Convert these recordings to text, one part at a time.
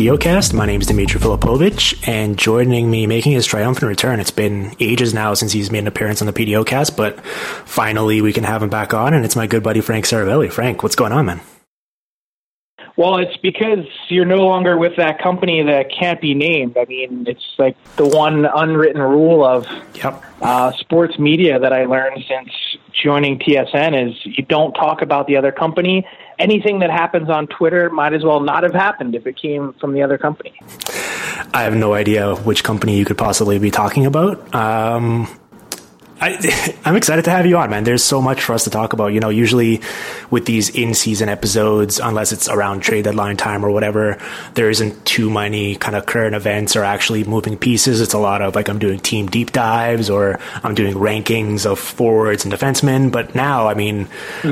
To the Hockey PDOcast. My name is Dimitri Filipovic, and joining me making his triumphant return. It's been ages now since he's made an appearance on the PDOcast, but finally we can have him back on, and it's my good buddy Frank Seravalli. Frank, what's going on, man? Well, it's because you're no longer with that company that can't be named. I mean, it's like the one unwritten rule of Yep. uh, sports media that I learned since joining TSN is you don't talk about the other company. Anything that happens on Twitter might as well not have happened if it came from the other company. I have no idea which company you could possibly be talking about. Um, I, I'm excited to have you on, man. There's so much for us to talk about. You know, usually with these in-season episodes, unless it's around trade deadline time or whatever, there isn't too many kind of current events or actually moving pieces. It's a lot of like I'm doing team deep dives or I'm doing rankings of forwards and defensemen. But now, I mean,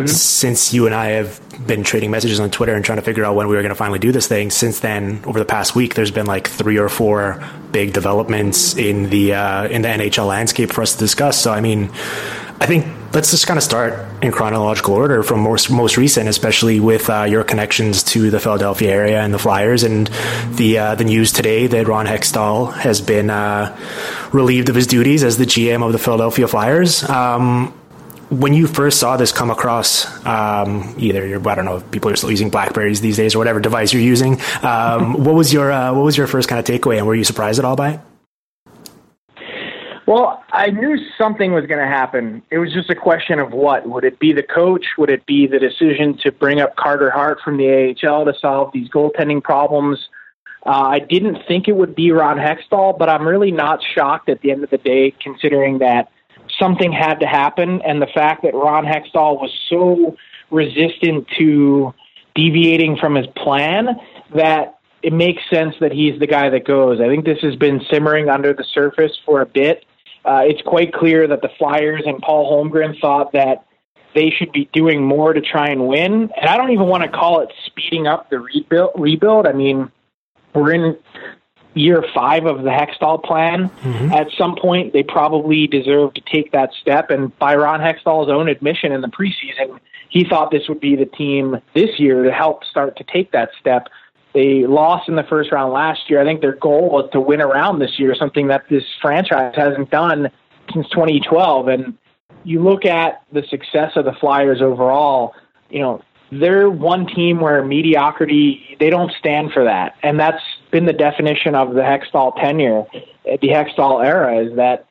since you and I have been trading messages on Twitter and trying to figure out when we were going to finally do this thing, since then, over the past week, there's been like three or four big developments in the uh, in the NHL landscape for us to discuss. So, I mean, I think let's just kind of start in chronological order from most most recent, especially with uh, your connections to the Philadelphia area and the Flyers, and the uh, the news today that Ron Hextall has been uh, relieved of his duties as the GM of the Philadelphia Flyers. Um, when you first saw this come across, um, either your I don't know if people are still using Blackberries these days or whatever device you're using, um, what was your uh, what was your first kind of takeaway, and were you surprised at all by it? Well, I knew something was going to happen. It was just a question of what. Would it be the coach? Would it be the decision to bring up Carter Hart from the AHL to solve these goaltending problems? Uh, I didn't think it would be Ron Hextall, but I'm really not shocked at the end of the day, considering that something had to happen, and the fact that Ron Hextall was so resistant to deviating from his plan that it makes sense that he's the guy that goes. I think this has been simmering under the surface for a bit. Uh, it's quite clear that the Flyers and Paul Holmgren thought that they should be doing more to try and win. And I don't even want to call it speeding up the rebuild. Rebuild. I mean, we're in year five of the Hextall plan. Mm-hmm. At some point, they probably deserve to take that step. And by Ron Hextall's own admission in the preseason, he thought this would be the team this year to help start to take that step. They lost in the first round last year. I think their goal was to win around this year, something that this franchise hasn't done since 2012. And you look at the success of the Flyers overall, you know, they're one team where mediocrity, they don't stand for that. And that's been the definition of the Hextall tenure, the Hextall era, is that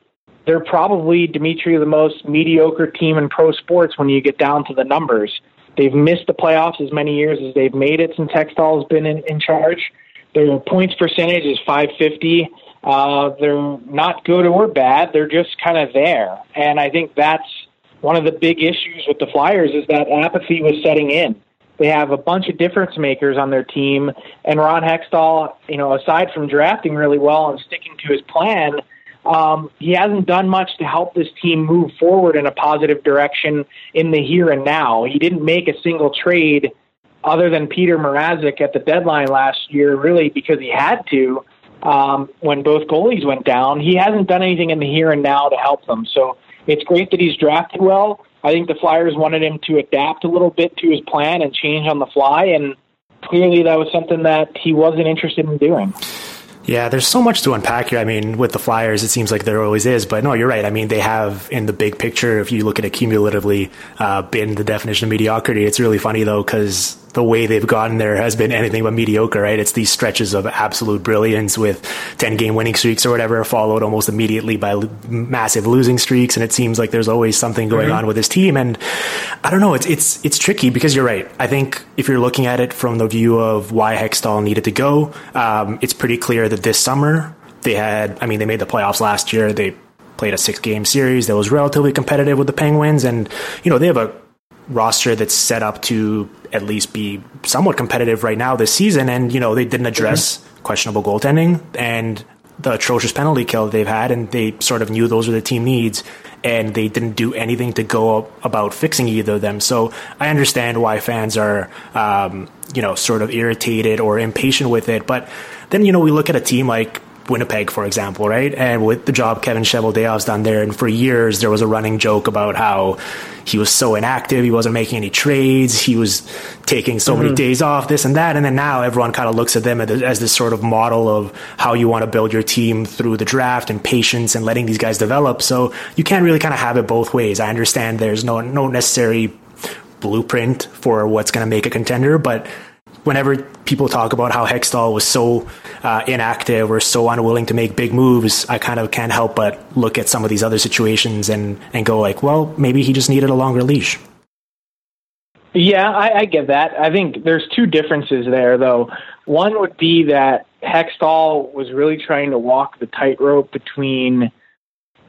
they're probably, Dimitri, the most mediocre team in pro sports when you get down to the numbers. They've missed the playoffs as many years as they've made it since Hextall's been in, in charge. Their points percentage is 550. Uh, they're not good or bad. They're just kind of there. And I think that's one of the big issues with the Flyers is that apathy was setting in. They have a bunch of difference makers on their team, and Ron Hextall, you know, aside from drafting really well and sticking to his plan, um, he hasn't done much to help this team move forward in a positive direction in the here and now. He didn't make a single trade other than Petr Mrazek at the deadline last year, really because he had to um, when both goalies went down. He hasn't done anything in the here and now to help them. So it's great that he's drafted well. I think the Flyers wanted him to adapt a little bit to his plan and change on the fly, and clearly that was something that he wasn't interested in doing. Yeah, there's so much to unpack here. I mean, with the Flyers, it seems like there always is, but no, you're right. I mean, they have in the big picture, if you look at it cumulatively, uh, been the definition of mediocrity. It's really funny though, because the way they've gotten there has been anything but mediocre, right? It's these stretches of absolute brilliance with 10 game winning streaks or whatever, followed almost immediately by massive losing streaks. And it seems like there's always something going mm-hmm. on with this team. And I don't know, it's, it's, it's tricky because you're right. I think if you're looking at it from the view of why Hextall needed to go, um, it's pretty clear that this summer they had, I mean, they made the playoffs last year. They played a six game series that was relatively competitive with the Penguins. And, you know, they have a roster that's set up to at least be somewhat competitive right now this season. And, you know, they didn't address mm-hmm. questionable goaltending and the atrocious penalty kill they've had. And they sort of knew those were the team needs. And they didn't do anything to go about fixing either of them. So I understand why fans are, um, you know, sort of irritated or impatient with it. But then, you know, we look at a team like Winnipeg, for example, right? And with the job Kevin Cheveldayoff's done there, and for years there was a running joke about how he was so inactive, he wasn't making any trades, he was taking so mm-hmm. many days off, this and that, and then now everyone kind of looks at them as this sort of model of how you want to build your team through the draft and patience and letting these guys develop. So you can't really kind of have it both ways. I understand there's no no necessary blueprint for what's going to make a contender, but whenever people talk about how Hextall was so uh, inactive or so unwilling to make big moves, I kind of can't help but look at some of these other situations and, and go like, well, maybe he just needed a longer leash. Yeah, I, I get that. I think there's two differences there, though. One would be that Hextall was really trying to walk the tightrope between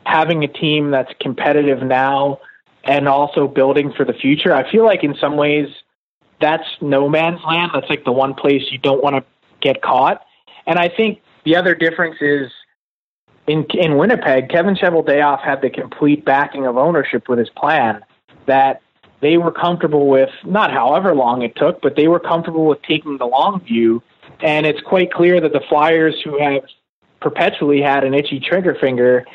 having a team that's competitive now and also building for the future. I feel like in some ways – that's no man's land. That's like the one place you don't want to get caught. And I think the other difference is in in Winnipeg, Kevin Cheveldayoff had the complete backing of ownership with his plan that they were comfortable with not however long it took, but they were comfortable with taking the long view. And it's quite clear that the Flyers who have perpetually had an itchy trigger finger,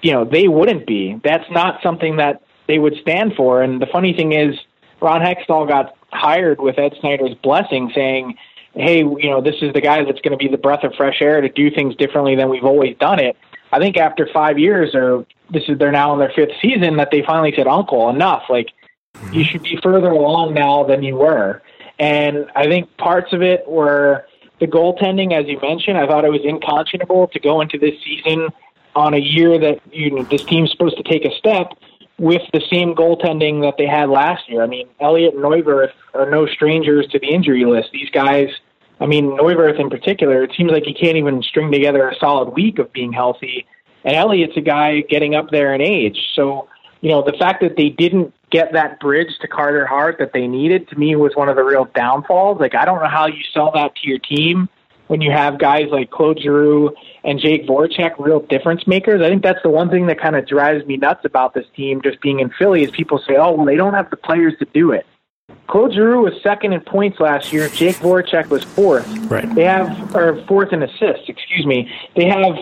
you know, they wouldn't be. That's not something that they would stand for. And the funny thing is, Ron Hextall got hired with Ed Snider's blessing, saying, "Hey, you know, this is the guy that's going to be the breath of fresh air to do things differently than we've always done it." I think after five years, or this is they're now in their fifth season, that they finally said, "Uncle, enough! Like, you should be further along now than you were." And I think parts of it were the goaltending, as you mentioned. I thought it was unconscionable to go into this season on a year that you know this team's supposed to take a step with the same goaltending that they had last year. I mean, Elliott and Neuvirth are no strangers to the injury list. These guys, I mean, Neuvirth in particular, it seems like he can't even string together a solid week of being healthy. And Elliott's a guy getting up there in age. So, you know, the fact that they didn't get that bridge to Carter Hart that they needed to me was one of the real downfalls. Like, I don't know how you sell that to your team when you have guys like Claude Giroux and Jake Voracek, real difference makers. I think that's the one thing that kind of drives me nuts about this team just being in Philly is people say, oh, well, they don't have the players to do it. Claude Giroux was second in points last year. Jake Voracek was fourth. Right. They have, or fourth in assists, excuse me. They have,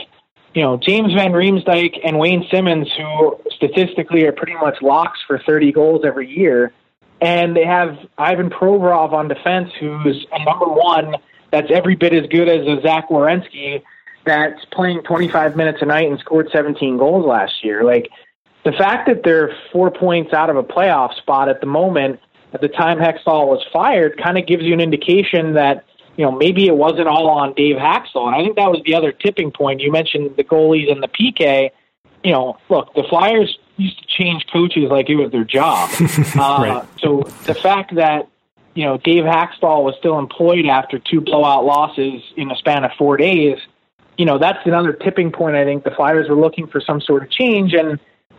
you know, James Van Riemsdyk and Wayne Simmonds, who statistically are pretty much locks for 30 goals every year. And they have Ivan Provorov on defense, who's a number one – that's every bit as good as a Zach Werenski that's playing 25 minutes a night and scored 17 goals last year. Like the fact that they're four points out of a playoff spot at the moment, at the time Hextall was fired, kind of gives you an indication that you know maybe it wasn't all on Dave Hakstol. And I think that was the other tipping point. You mentioned the goalies and the PK. You know, look, the Flyers used to change coaches like it was their job. uh, right. So the fact that you know, Dave Hakstol was still employed after two blowout losses in a span of four days. You know, that's another tipping point. I think the Flyers were looking for some sort of change, and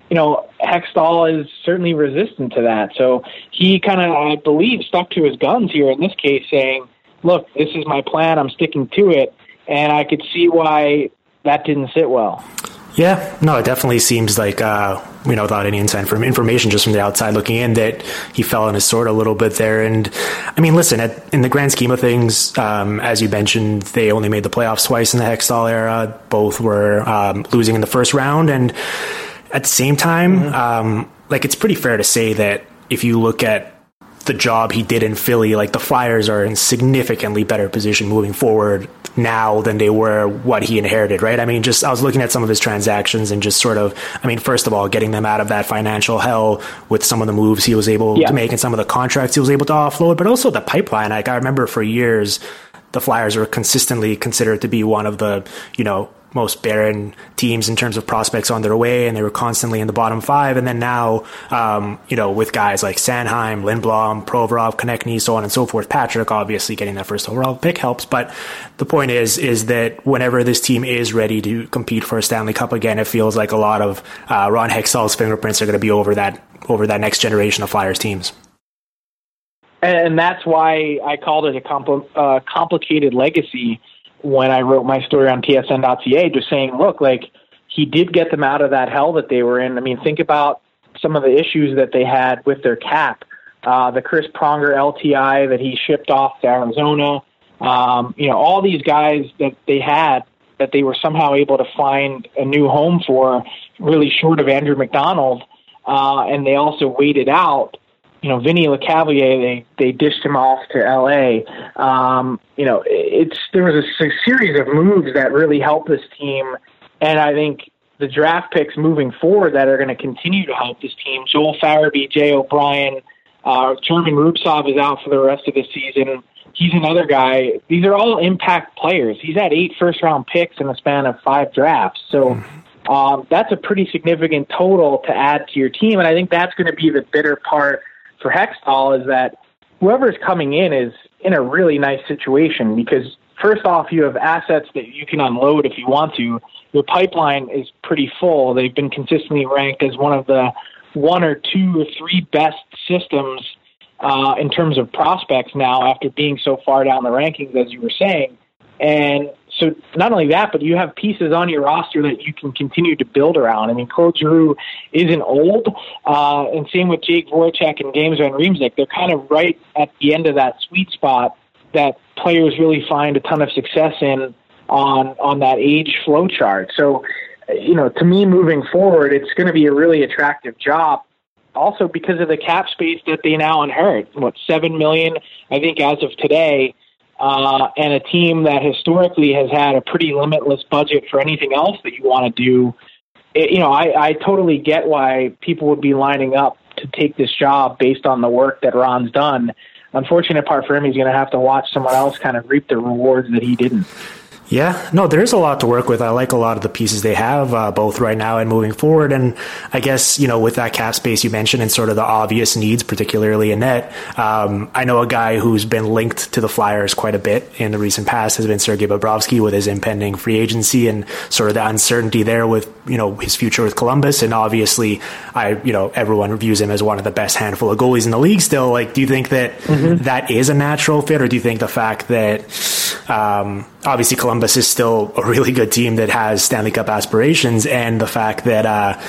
you know, Hextall is certainly resistant to that. So he kind of, I believe, stuck to his guns here in this case, saying, look, this is my plan. I'm sticking to it. And I could see why that didn't sit well. Yeah, no, it definitely seems like, uh, you know, without any inside from information just from the outside looking in, that he fell on his sword a little bit there. And I mean, listen, at, in the grand scheme of things, um, as you mentioned, they only made the playoffs twice in the Hextall era. Both were um, losing in the first round. And at the same time, mm-hmm. um, like, it's pretty fair to say that if you look at the job he did in Philly, like the Flyers are in significantly better position moving forward now than they were what he inherited, right? I mean, just I was looking at some of his transactions and just sort of, I mean, first of all, getting them out of that financial hell with some of the moves he was able yeah. to make and some of the contracts he was able to offload, but also the pipeline. Like I remember for years, the Flyers were consistently considered to be one of the, you know, most barren teams in terms of prospects on their way, and they were constantly in the bottom five. And then now, um, you know, with guys like Sanheim, Lindblom, Provorov, Konecny, so on and so forth, Patrick obviously getting that first overall pick helps. But the point is, is that whenever this team is ready to compete for a Stanley Cup again, it feels like a lot of uh, Ron Hextall's fingerprints are going to be over that over that next generation of Flyers teams and that's why I called it a compl- uh, complicated legacy when I wrote my story on TSN.ca, just saying, look, like he did get them out of that hell that they were in. I mean, think about some of the issues that they had with their cap. Uh, the Chris Pronger LTI that he shipped off to Arizona. Um, you know, all these guys that they had that they were somehow able to find a new home for, really short of Andrew MacDonald. Uh, and they also waited out you know, Vinny Lecavalier, they they dished him off to L.A. Um, you know, it's there was a, a series of moves that really helped this team, and I think the draft picks moving forward that are going to continue to help this team. Joel Farabee, Jay O'Brien, uh, German Rubtsov is out for the rest of the season. He's another guy. These are all impact players. He's had eight first round picks in the span of five drafts. So um, that's a pretty significant total to add to your team. And I think that's going to be the bitter part for Hextall is that whoever's coming in is in a really nice situation because first off, you have assets that you can unload if you want to. Your pipeline is pretty full. They've been consistently ranked as one of the one or two or three best systems uh, in terms of prospects now after being so far down the rankings, as you were saying. And so not only that, but you have pieces on your roster that you can continue to build around. I mean, Claude Giroux isn't old, uh, and same with Jake Voracek and James Van Riemsdyk. They're kind of right at the end of that sweet spot that players really find a ton of success in on on that age flow chart. So, you know, to me, moving forward, it's going to be a really attractive job. Also, because of the cap space that they now inherit, what seven million, I think, as of today uh, and a team that historically has had a pretty limitless budget for anything else that you want to do, it, you know, I, I totally get why people would be lining up to take this job based on the work that Ron's done. Unfortunate part for him, he's going to have to watch someone else kind of reap the rewards that he didn't. Yeah, no, there's a lot to work with. I like a lot of the pieces they have, uh, both right now and moving forward. And I guess, you know, with that cap space you mentioned and sort of the obvious needs, particularly in net, um, I know a guy who's been linked to the Flyers quite a bit in the recent past has been Sergei Bobrovsky with his impending free agency and sort of the uncertainty there with, you know, his future with Columbus. And obviously, I, you know, everyone views him as one of the best handful of goalies in the league still. Like, do you think that, mm-hmm. that is a natural fit or do you think the fact that, um, obviously Columbus is still a really good team that has Stanley Cup aspirations, and the fact that uh,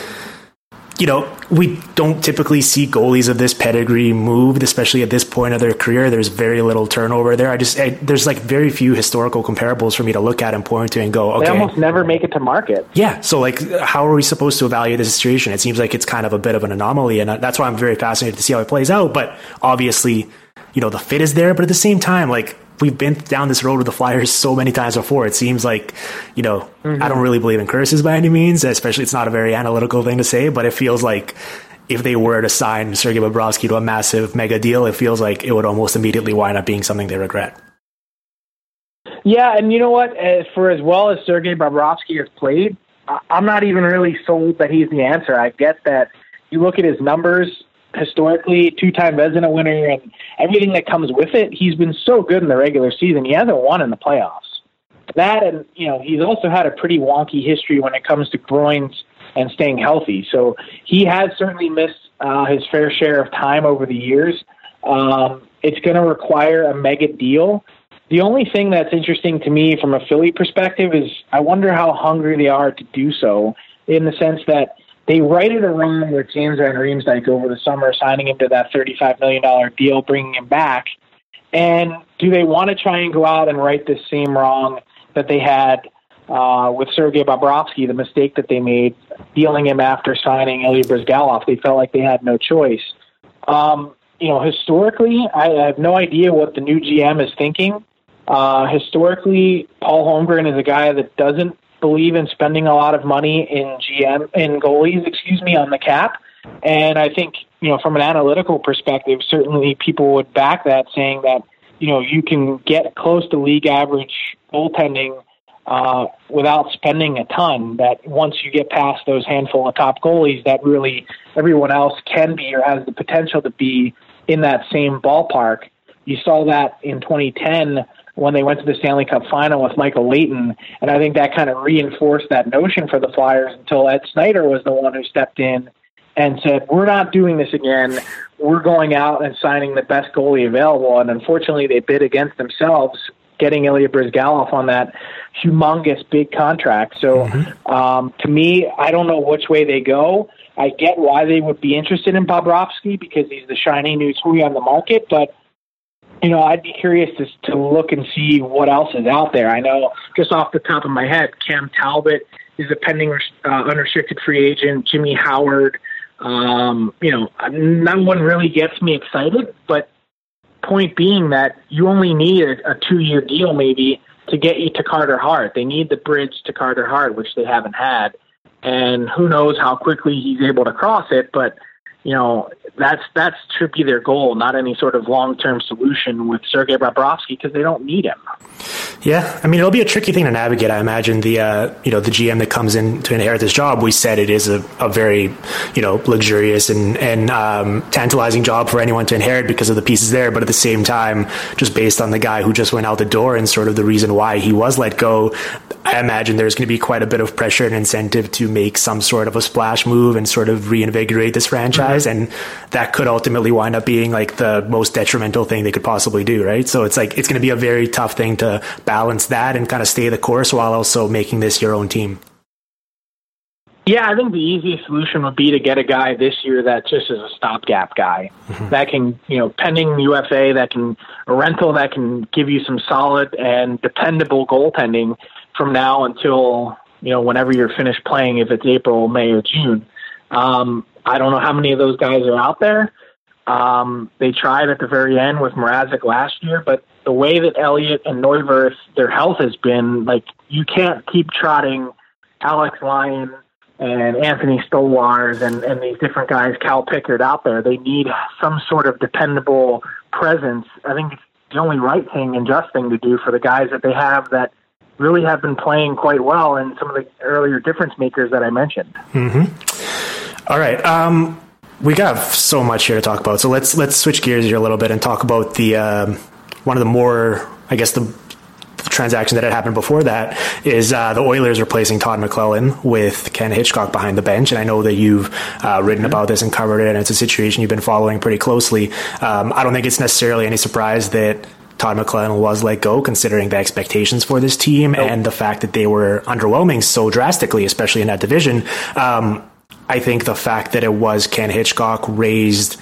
you know we don't typically see goalies of this pedigree moved, especially at this point of their career. There's very little turnover there. I just I, there's like very few historical comparables for me to look at and point to and go, okay, they almost never make it to market. Yeah, so like, how are we supposed to evaluate this situation? It seems like it's kind of a bit of an anomaly, and that's why I'm very fascinated to see how it plays out. But obviously, you know, the fit is there, but at the same time, like we've been down this road with the Flyers so many times before. It seems like, you know, mm-hmm. I don't really believe in curses by any means, especially it's not a very analytical thing to say, but it feels like if they were to sign Sergei Bobrovsky to a massive mega deal, it feels like it would almost immediately wind up being something they regret. Yeah, and you know what? For as well as Sergei Bobrovsky has played, I'm not even really sold that he's the answer. I get that you look at his numbers historically, two-time resident winner, and everything that comes with it. He's been so good in the regular season. He hasn't won in the playoffs. That and you know he's also had a pretty wonky history when it comes to groins and staying healthy. So he has certainly missed uh, his fair share of time over the years. Um, it's going to require a mega deal. The only thing that's interesting to me from a Philly perspective is I wonder how hungry they are to do so, in the sense that they righted a wrong with James Van Riemsdyk over the summer, signing him to that $35 million deal, bringing him back. And do they want to try and go out and right this same wrong that they had uh, with Sergei Bobrovsky, the mistake that they made dealing him after signing Ilya Bryzgalov? They felt like they had no choice. Um, you know, historically, I have no idea what the new GM is thinking. Uh, historically, Paul Holmgren is a guy that doesn't believe in spending a lot of money in GM in goalies, excuse me, on the cap. And I think you know, from an analytical perspective, certainly people would back that, saying that you know you can get close to league average goaltending uh, without spending a ton. That once you get past those handful of top goalies, that really everyone else can be or has the potential to be in that same ballpark. You saw that in 2010 when they went to the Stanley Cup final with Michael Leighton, and I think that kind of reinforced that notion for the Flyers until Ed Snider was the one who stepped in and said, "We're not doing this again. We're going out and signing the best goalie available." And unfortunately, they bid against themselves, getting Ilya Bryzgalov on that humongous big contract. So, mm-hmm. um, to me, I don't know which way they go. I get why they would be interested in Bobrovsky because he's the shiny new toy on the market, but you know, I'd be curious to, to look and see what else is out there. I know just off the top of my head, Cam Talbot is a pending uh, unrestricted free agent. Jimmy Howard, um, you know, no one really gets me excited, but point being that you only need a, a two year deal maybe to get you to Carter Hart. They need the bridge to Carter Hart, which they haven't had and who knows how quickly he's able to cross it. But you know, that's that's should their goal, not any sort of long term solution with Sergei Bobrovsky because they don't need him. Yeah, I mean it'll be a tricky thing to navigate. I imagine the uh, you know the GM that comes in to inherit this job. We said it is a, a very you know luxurious and and um, tantalizing job for anyone to inherit because of the pieces there. But at the same time, just based on the guy who just went out the door and sort of the reason why he was let go, I imagine there's going to be quite a bit of pressure and incentive to make some sort of a splash move and sort of reinvigorate this franchise. Mm-hmm and that could ultimately wind up being like the most detrimental thing they could possibly do, right? So it's like it's going to be a very tough thing to balance that and kind of stay the course while also making this your own team. Yeah, I think the easiest solution would be to get a guy this year that just is a stopgap guy mm-hmm. that can, you know, pending UFA, that can a rental that can give you some solid and dependable goaltending from now until you know whenever you're finished playing, if it's April, May, or June. Um, I don't know how many of those guys are out there. Um, they tried at the very end with Mrazek last year, but the way that Elliott and Neuvirth, their health has been, like, you can't keep trotting Alex Lyon and Anthony Stolarz and, and these different guys, Cal Pickard out there. They need some sort of dependable presence. I think it's the only right thing and just thing to do for the guys that they have that really have been playing quite well and some of the earlier difference makers that I mentioned. Mm-hmm. All right. Um, we got so much here to talk about, so let's let's switch gears here a little bit and talk about the um, one of the more, I guess, the transaction that had happened before that is uh, the Oilers replacing Todd McLellan with Ken Hitchcock behind the bench. And I know that you've uh, written mm-hmm. about this and covered it, and it's a situation you've been following pretty closely. Um, I don't think it's necessarily any surprise that Todd McLellan was let go, considering the expectations for this team nope. and the fact that they were underwhelming so drastically, especially in that division. Um, I think the fact that it was Ken Hitchcock raised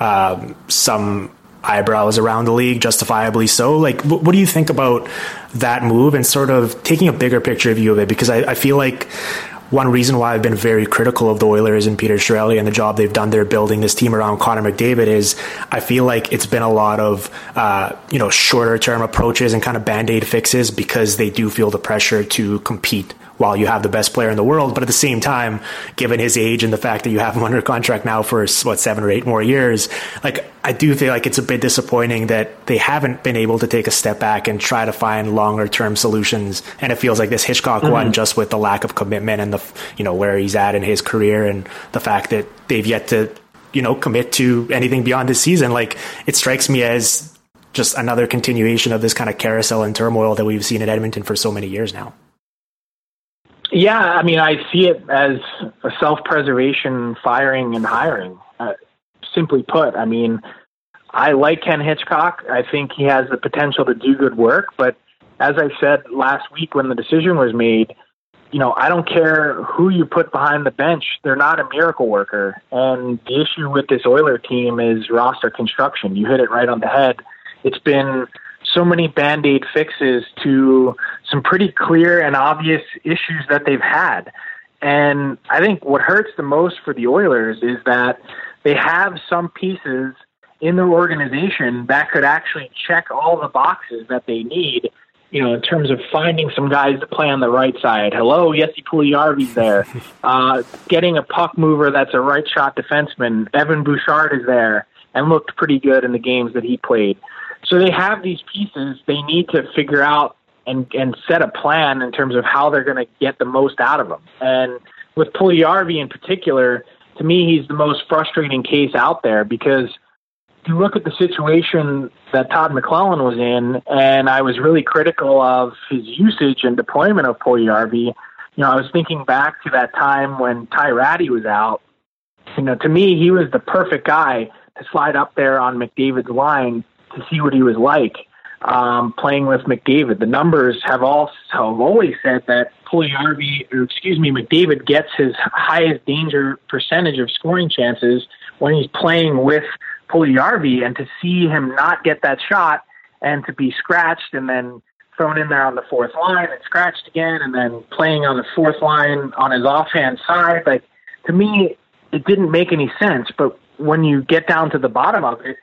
um, some eyebrows around the league, justifiably so. Like, what, do you think about that move and sort of taking a bigger picture view of it? Because I, I feel like one reason why I've been very critical of the Oilers and Peter Chiarelli and the job they've done there building this team around Connor McDavid is I feel like it's been a lot of uh, you know shorter term approaches and kind of band aid fixes because they do feel the pressure to compete while you have the best player in the world. But at the same time, given his age and the fact that you have him under contract now for what seven or eight more years, like I do feel like it's a bit disappointing that they haven't been able to take a step back and try to find longer term solutions. And it feels like this Hitchcock mm-hmm. one, just with the lack of commitment and the you know where he's at in his career and the fact that they've yet to you know commit to anything beyond this season. Like it strikes me as just another continuation of this kind of carousel and turmoil that we've seen in Edmonton for so many years now. Yeah, I mean, I see it as a self-preservation, firing and hiring. Uh, simply put, I mean, I like Ken Hitchcock. I think he has the potential to do good work, but as I said last week when the decision was made, you know, I don't care who you put behind the bench. They're not a miracle worker. And the issue with this Oiler team is roster construction. You hit it right on the head. It's been so many band aid fixes to some pretty clear and obvious issues that they've had. And I think what hurts the most for the Oilers is that they have some pieces in their organization that could actually check all the boxes that they need you know, in terms of finding some guys to play on the right side. Hello, Jesse Puljujarvi's there. Uh, getting a puck mover that's a right shot defenseman. Evan Bouchard is there and looked pretty good in the games that he played. So they have these pieces. They need to figure out and, and set a plan in terms of how they're going to get the most out of them. And with Puljujarvi in particular, to me, he's the most frustrating case out there because if – you look at the situation that Todd McLellan was in, and I was really critical of his usage and deployment of Puljujarvi. You know, I was thinking back to that time when Ty Rattie was out. You know, to me, he was the perfect guy to slide up there on McDavid's line to see what he was like um, playing with McDavid. The numbers have also have always said that Puljujarvi, or excuse me, McDavid gets his highest danger percentage of scoring chances when he's playing with Puljujarvi, and to see him not get that shot and to be scratched and then thrown in there on the fourth line and scratched again and then playing on the fourth line on his offhand side, like to me, it didn't make any sense. But when you get down to the bottom of it,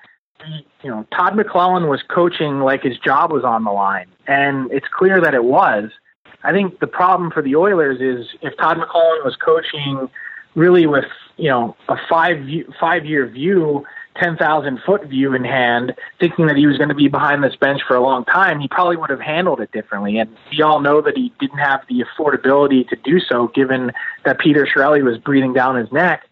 you know, Todd McLellan was coaching like his job was on the line, and it's clear that it was. I think the problem for the Oilers is if Todd McLellan was coaching really with you know a five five year view 10,000 foot view in hand, thinking that he was going to be behind this bench for a long time, he probably would have handled it differently. And we all know that he didn't have the affordability to do so, given that Peter Chiarelli was breathing down his neck.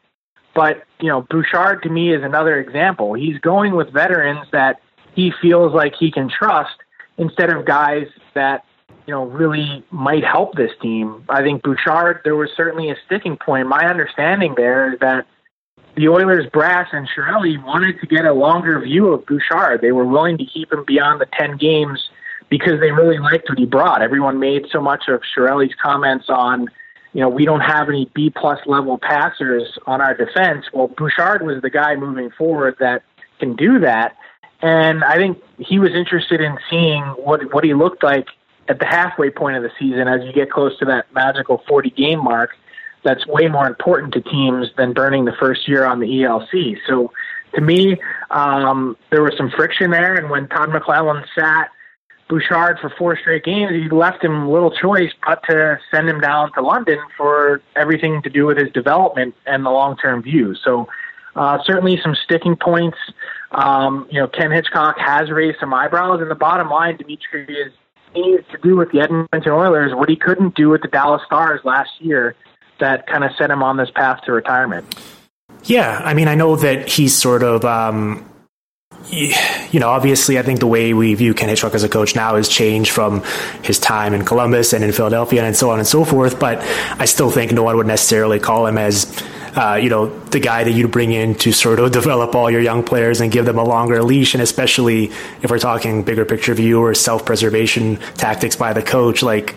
But, you know, Bouchard to me is another example. He's going with veterans that he feels like he can trust instead of guys that, you know, really might help this team. I think Bouchard, there was certainly a sticking point. My understanding there is that the Oilers brass and Chiarelli wanted to get a longer view of Bouchard. They were willing to keep him beyond the 10 games because they really liked what he brought. Everyone made so much of Chiarelli's comments on, you know, we don't have any B plus level passers on our defense. Well, Bouchard was the guy moving forward that can do that. And I think he was interested in seeing what what he looked like at the halfway point of the season as you get close to that magical 40 game mark that's way more important to teams than burning the first year on the ELC. So to me, um, there was some friction there. And when Todd McLellan sat Bouchard for four straight games, he left him little choice but to send him down to London for everything to do with his development and the long term view. So uh, certainly some sticking points. Um, you know, Ken Hitchcock has raised some eyebrows, and the bottom line, Dimitri, is he needs to do with the Edmonton Oilers what he couldn't do with the Dallas Stars last year that kind of set him on this path to retirement. Yeah, I mean, I know that he's sort of, um, you know, obviously, I think the way we view Ken Hitchcock as a coach now has changed from his time in Columbus and in Philadelphia and so on and so forth. But I still think no one would necessarily call him as, uh, you know, the guy that you bring in to sort of develop all your young players and give them a longer leash. And especially if we're talking bigger picture view or self preservation tactics by the coach, like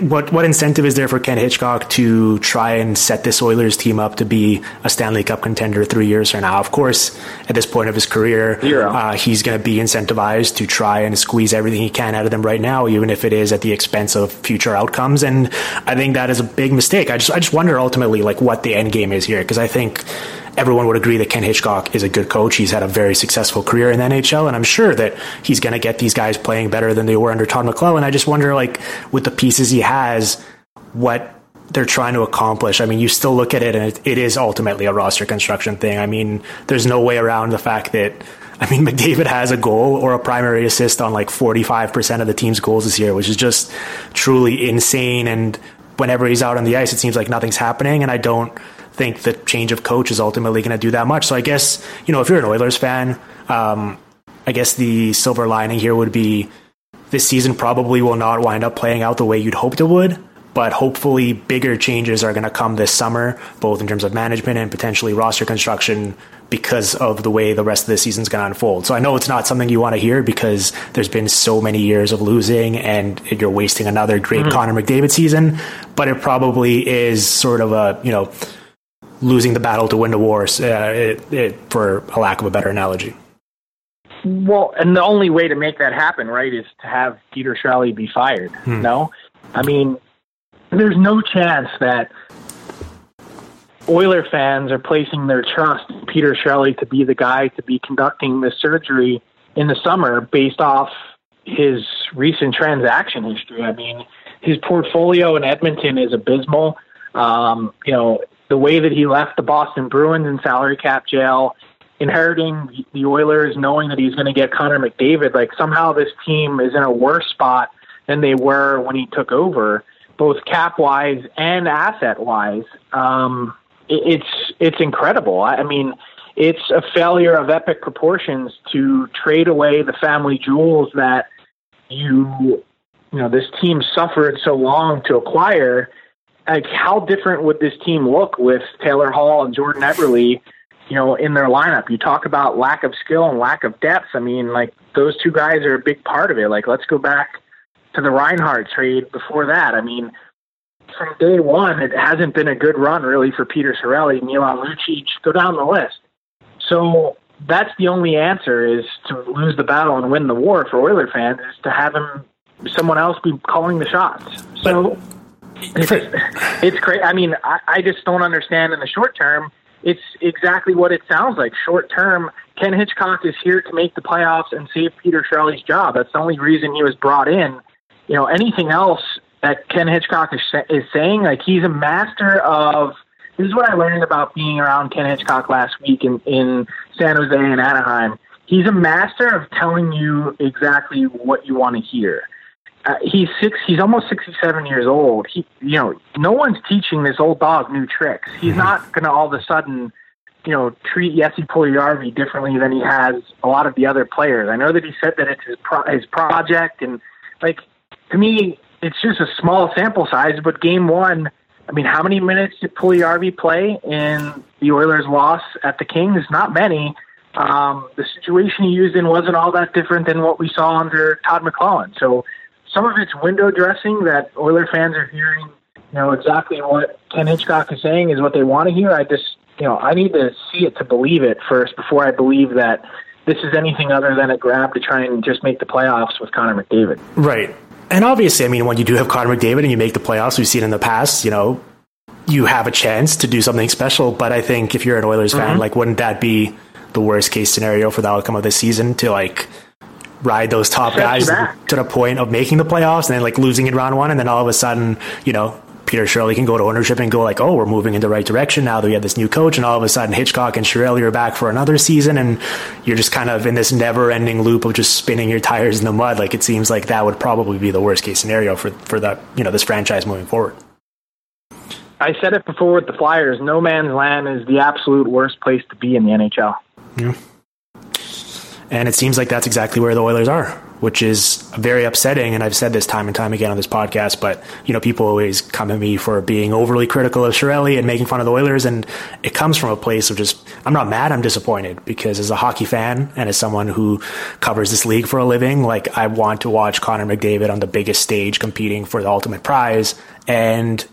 what what incentive is there for Ken Hitchcock to try and set this Oilers team up to be a Stanley Cup contender three years from now? Of course, at this point of his career, uh, he's going to be incentivized to try and squeeze everything he can out of them right now, even if it is at the expense of future outcomes. And I think that is a big mistake. I just I just wonder ultimately like what the end game is here because I think everyone would agree that Ken Hitchcock is a good coach. He's had a very successful career in the NHL, and I'm sure that he's going to get these guys playing better than they were under Todd McLellan. I just wonder, like, with the pieces he has, what they're trying to accomplish. I mean, you still look at it, and it, it is ultimately a roster construction thing. I mean, there's no way around the fact that. I mean, McDavid has a goal or a primary assist on like 45% of the team's goals this year, which is just truly insane. And whenever he's out on the ice, it seems like nothing's happening. And I don't, think the change of coach is ultimately going to do that much. So I guess, you know, if you're an Oilers fan, um, I guess the silver lining here would be this season probably will not wind up playing out the way you'd hoped it would. but hopefully bigger changes are going to come this summer, both in terms of management and potentially roster construction because of the way the rest of the season's going to unfold. So I know it's not something you want to hear because there's been so many years of losing and you're wasting another great mm-hmm. Connor McDavid season, but it probably is sort of a, you know, losing the battle to win the wars, uh, it, it, for a lack of a better analogy. Well, and the only way to make that happen, right, is to have Peter Chiarelli be fired. Hmm. No, I mean, there's no chance that Oiler fans are placing their trust in Peter Chiarelli to be the guy to be conducting the surgery in the summer based off his recent transaction history. I mean, his portfolio in Edmonton is abysmal. Um, you know, the way that he left the Boston Bruins in salary cap jail, inheriting the Oilers, knowing that he's going to get Connor McDavid, like somehow this team is in a worse spot than they were when he took over, both cap wise and asset wise. Um, it, it's it's incredible. I, I mean, it's a failure of epic proportions to trade away the family jewels that you you know this team suffered so long to acquire like how different would this team look with Taylor Hall and Jordan Eberle, you know, in their lineup? You talk about lack of skill and lack of depth. I mean, like those two guys are a big part of it. Like let's go back to the Reinhart trade before that. I mean, from day one, it hasn't been a good run really for Peter Chiarelli, Milan Lucic, go down the list. So that's the only answer is to lose the battle and win the war for Oiler fans is to have him someone else be calling the shots. So it's, it's great. I mean, I, I just don't understand in the short term. It's exactly what it sounds like. Short term, Ken Hitchcock is here to make the playoffs and save Peter Chiarelli's job. That's the only reason he was brought in. You know, anything else that Ken Hitchcock is, is saying, like he's a master of. This is what I learned about being around Ken Hitchcock last week in, in San Jose and Anaheim. He's a master of telling you exactly what you want to hear uh, he's six. He's almost sixty-seven years old. He, you know, no one's teaching this old dog new tricks. He's mm-hmm. not going to all of a sudden, you know, treat Jesse Puljujarvi differently than he has a lot of the other players. I know that he said that it's his pro- his project, and like to me, it's just a small sample size. But game one, I mean, how many minutes did Puljujarvi play in the Oilers' loss at the Kings? Not many. Um, the situation he used in wasn't all that different than what we saw under Todd McLellan. So some of it's window dressing that Oiler fans are hearing. You know exactly what Ken Hitchcock is saying is what they want to hear. I just, you know, I need to see it to believe it first before I believe that this is anything other than a grab to try and just make the playoffs with Connor McDavid. Right. And obviously, I mean, when you do have Connor McDavid and you make the playoffs, we've seen in the past, you know, you have a chance to do something special. But I think if you're an Oilers mm-hmm. fan, like, wouldn't that be the worst case scenario for the outcome of this season to like ride those top guys to the point of making the playoffs and then like losing in round one and then all of a sudden you know Peter Chiarelli can go to ownership and go like, oh, we're moving in the right direction now that we have this new coach, and all of a sudden Hitchcock and Chiarelli are back for another season, and you're just kind of in this never-ending loop of just spinning your tires in the mud. Like it seems like that would probably be the worst case scenario for for that you know this franchise moving forward. I said it before with the Flyers. No man's land is the absolute worst place to be in the NHL. Yeah. And it seems like that's exactly where the Oilers are, which is very upsetting. And I've said this time and time again on this podcast, but you know, people always come at me for being overly critical of Chiarelli and making fun of the Oilers. And it comes from a place of just, I'm not mad, I'm disappointed because as a hockey fan and as someone who covers this league for a living, like I want to watch Connor McDavid on the biggest stage competing for the ultimate prize. And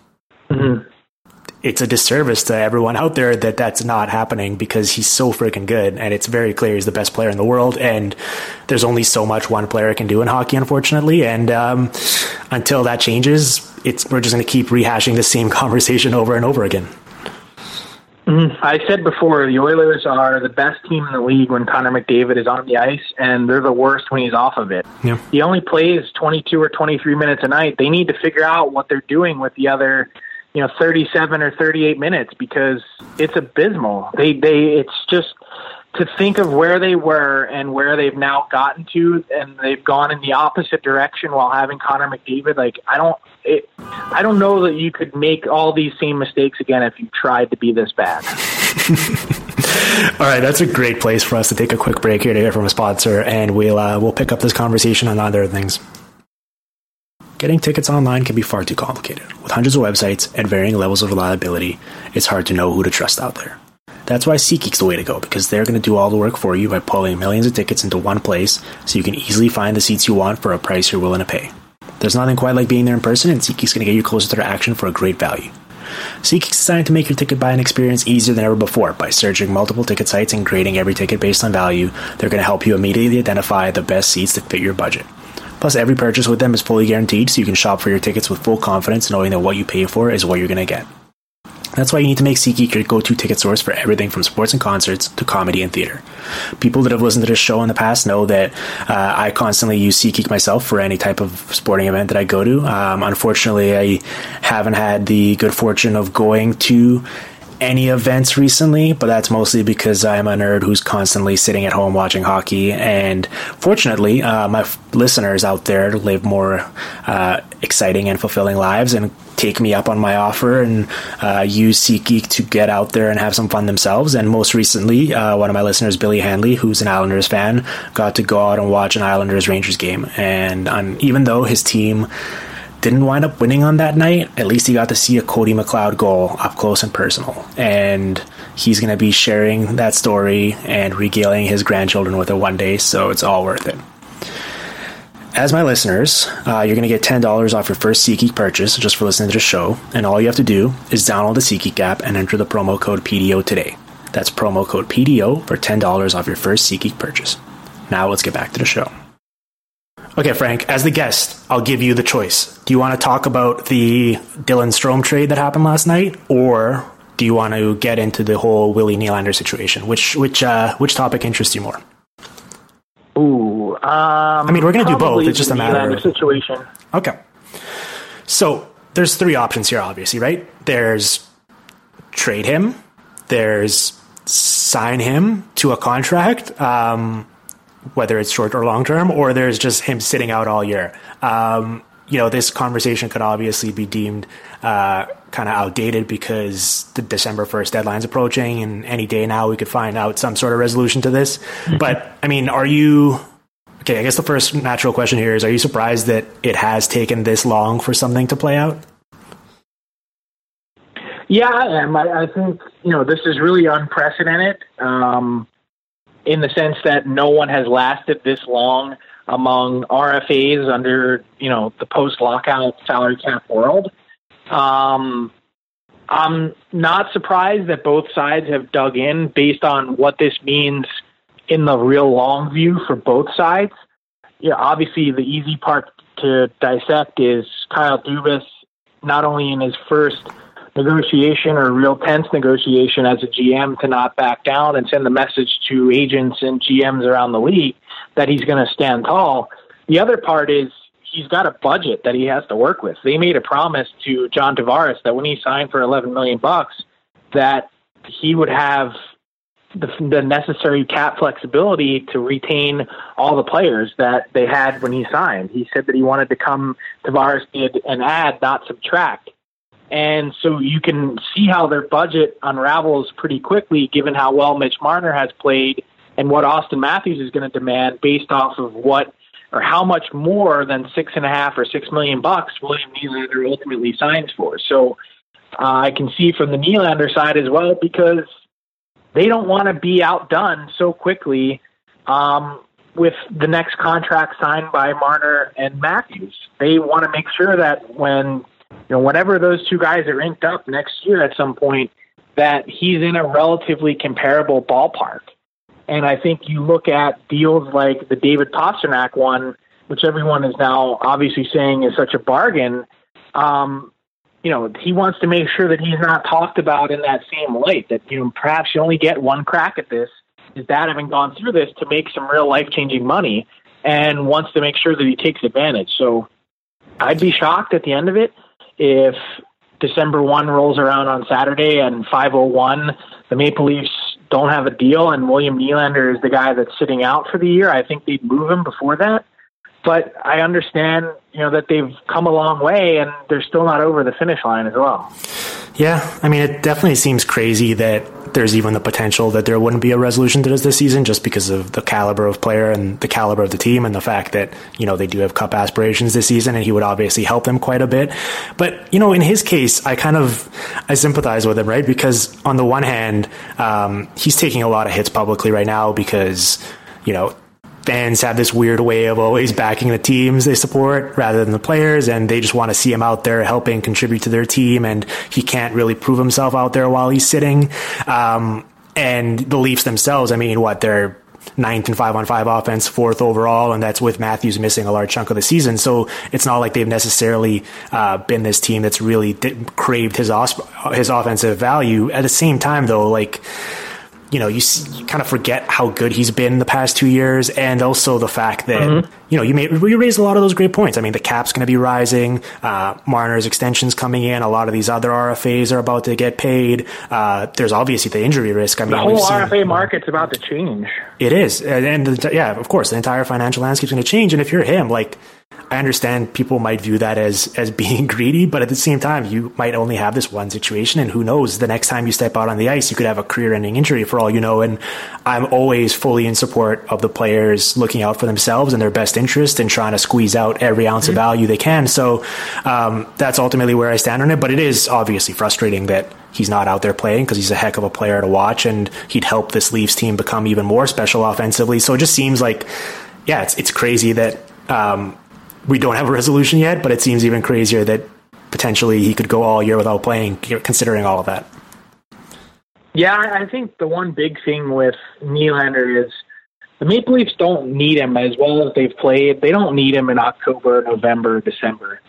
mm-hmm it's a disservice to everyone out there that that's not happening because he's so freaking good and it's very clear he's the best player in the world and there's only so much one player can do in hockey unfortunately and um, until that changes it's we're just going to keep rehashing the same conversation over and over again mm-hmm. I said before, the Oilers are the best team in the league when Connor McDavid is on the ice, and they're the worst when he's off of it. Yeah. He only plays 22 or 23 minutes a night. They need to figure out what they're doing with the other you know 37 or 38 minutes because it's abysmal. They they it's just to think of where they were and where they've now gotten to, and they've gone in the opposite direction while having Connor McDavid. Like I don't, it, I don't know that you could make all these same mistakes again if you tried to be this bad. all right, that's a great place for us to take a quick break here to hear from a sponsor, and we'll uh, we'll pick up this conversation on other things. Getting tickets online can be far too complicated. With hundreds of websites and varying levels of reliability, it's hard to know who to trust out there. That's why SeatGeek's the way to go because they're going to do all the work for you by pulling millions of tickets into one place so you can easily find the seats you want for a price you're willing to pay. There's nothing quite like being there in person, and SeatGeek's going to get you closer to their action for a great value. SeatGeek's designed to make your ticket buying experience easier than ever before by searching multiple ticket sites and grading every ticket based on value. They're going to help you immediately identify the best seats that fit your budget. Plus, every purchase with them is fully guaranteed, so you can shop for your tickets with full confidence knowing that what you pay for is what you're going to get. That's why you need to make SeatGeek your go-to ticket source for everything from sports and concerts to comedy and theater. People that have listened to this show in the past know that uh, I constantly use SeatGeek myself for any type of sporting event that I go to. Um, unfortunately, I haven't had the good fortune of going to any events recently, but that's mostly because I'm a nerd who's constantly sitting at home watching hockey. And fortunately, uh, my f- listeners out there live more uh, exciting and fulfilling lives and take me up on my offer and uh, use SeatGeek to get out there and have some fun themselves. And most recently, uh, one of my listeners, Billy Hanley, who's an Islanders fan, got to go out and watch an Islanders Rangers game. And even though his team didn't wind up winning on that night, at least he got to see a Cody McLeod goal up close and personal. And he's going to be sharing that story and regaling his grandchildren with it one day, so it's all worth it. As my listeners, uh, you're going to get $10 off your first SeatGeek purchase just for listening to the show, and all you have to do is download the SeatGeek app and enter the promo code PDO today. That's promo code PDO for $10 off your first SeatGeek purchase. Now let's get back to the show. Okay, Frank, as the guest, I'll give you the choice. Do you want to talk about the Dylan Strome trade that happened last night, or do you want to get into the whole Willie Nylander situation? Which which uh, which topic interests you more? Ooh, um, I mean, we're going to do both. It's just a matter of situation. Okay, so there's three options here, obviously, right? There's trade him. There's sign him to a contract. Um, whether it's short or long term, or there's just him sitting out all year. Um, you know, this conversation could obviously be deemed uh, kind of outdated because the December 1st deadline's approaching, and any day now we could find out some sort of resolution to this. Mm-hmm. But, I mean, are you. Okay, I guess the first natural question here is Are you surprised that it has taken this long for something to play out? Yeah, I am. I, I think, you know, this is really unprecedented. Um, in the sense that no one has lasted this long among RFAs under you know the post lockout salary cap world. Um, I'm not surprised that both sides have dug in based on what this means in the real long view for both sides. Yeah, obviously the easy part to dissect is Kyle Dubas not only in his first negotiation or real tense negotiation as a GM to not back down and send the message to agents and GMs around the league that he's going to stand tall. The other part is he's got a budget that he has to work with. They made a promise to John Tavares that when he signed for 11 million bucks that he would have the, the necessary cap flexibility to retain all the players that they had when he signed. He said that he wanted to come Tavares did an add, not subtract. And so you can see how their budget unravels pretty quickly given how well Mitch Marner has played and what Auston Matthews is going to demand based off of what or how much more than six and a half or six million bucks William Nylander ultimately signs for. So uh, I can see from the Nylander side as well because they don't want to be outdone so quickly um, with the next contract signed by Marner and Matthews. They want to make sure that when you know, whenever those two guys are inked up next year at some point, that he's in a relatively comparable ballpark. And I think you look at deals like the David Pastrnak one, which everyone is now obviously saying is such a bargain. Um, you know, he wants to make sure that he's not talked about in that same light. That you know, perhaps you only get one crack at this. Is dad having gone through this to make some real life changing money, and wants to make sure that he takes advantage. So, I'd be shocked at the end of it if December 1 rolls around on Saturday and 501, the Maple Leafs don't have a deal and William Nylander is the guy that's sitting out for the year, I think they'd move him before that. But I understand, you know, that they've come a long way and they're still not over the finish line as well. Yeah, I mean, it definitely seems crazy that there's even the potential that there wouldn't be a resolution to this this season just because of the caliber of player and the caliber of the team and the fact that, you know, they do have cup aspirations this season and he would obviously help them quite a bit. But, you know, in his case, I kind of, I sympathize with him, right? Because on the one hand, um, he's taking a lot of hits publicly right now because, you know, fans have this weird way of always backing the teams they support rather than the players, and they just want to see him out there helping contribute to their team, and he can't really prove himself out there while he's sitting. Um, and the Leafs themselves, I mean, what they're ninth and five on five offense, fourth overall, and that's with Matthews missing a large chunk of the season. So it's not like they've necessarily uh, been this team that's really craved his os- his offensive value. At the same time, though, like you know, you, you, kind of forget how good he's been the past two years, and also the fact that mm-hmm. you know you made you raised a lot of those great points. I mean, the cap's going to be rising, uh, Marner's extensions coming in, a lot of these other RFAs are about to get paid. Uh, there's obviously the injury risk. I mean, the whole RFA market's about to change. It is, and, and the, yeah, of course, the entire financial landscape's going to change. And if you're him, like I understand people might view that as as being greedy, but at the same time, you might only have this one situation, and who knows? The next time you step out on the ice, you could have a career-ending injury for all you know. And I'm always fully in support of the players looking out for themselves and their best interest and trying to squeeze out every ounce mm-hmm. of value they can. So um, that's ultimately where I stand on it. But it is obviously frustrating that he's not out there playing because he's a heck of a player to watch, and he'd help this Leafs team become even more special offensively. So it just seems like, yeah, it's it's crazy that. Um, we don't have a resolution yet, but it seems even crazier that potentially he could go all year without playing, considering all of that. Yeah, I think the one big thing with Nylander is the Maple Leafs don't need him as well as they've played. They don't need him in October, November, December.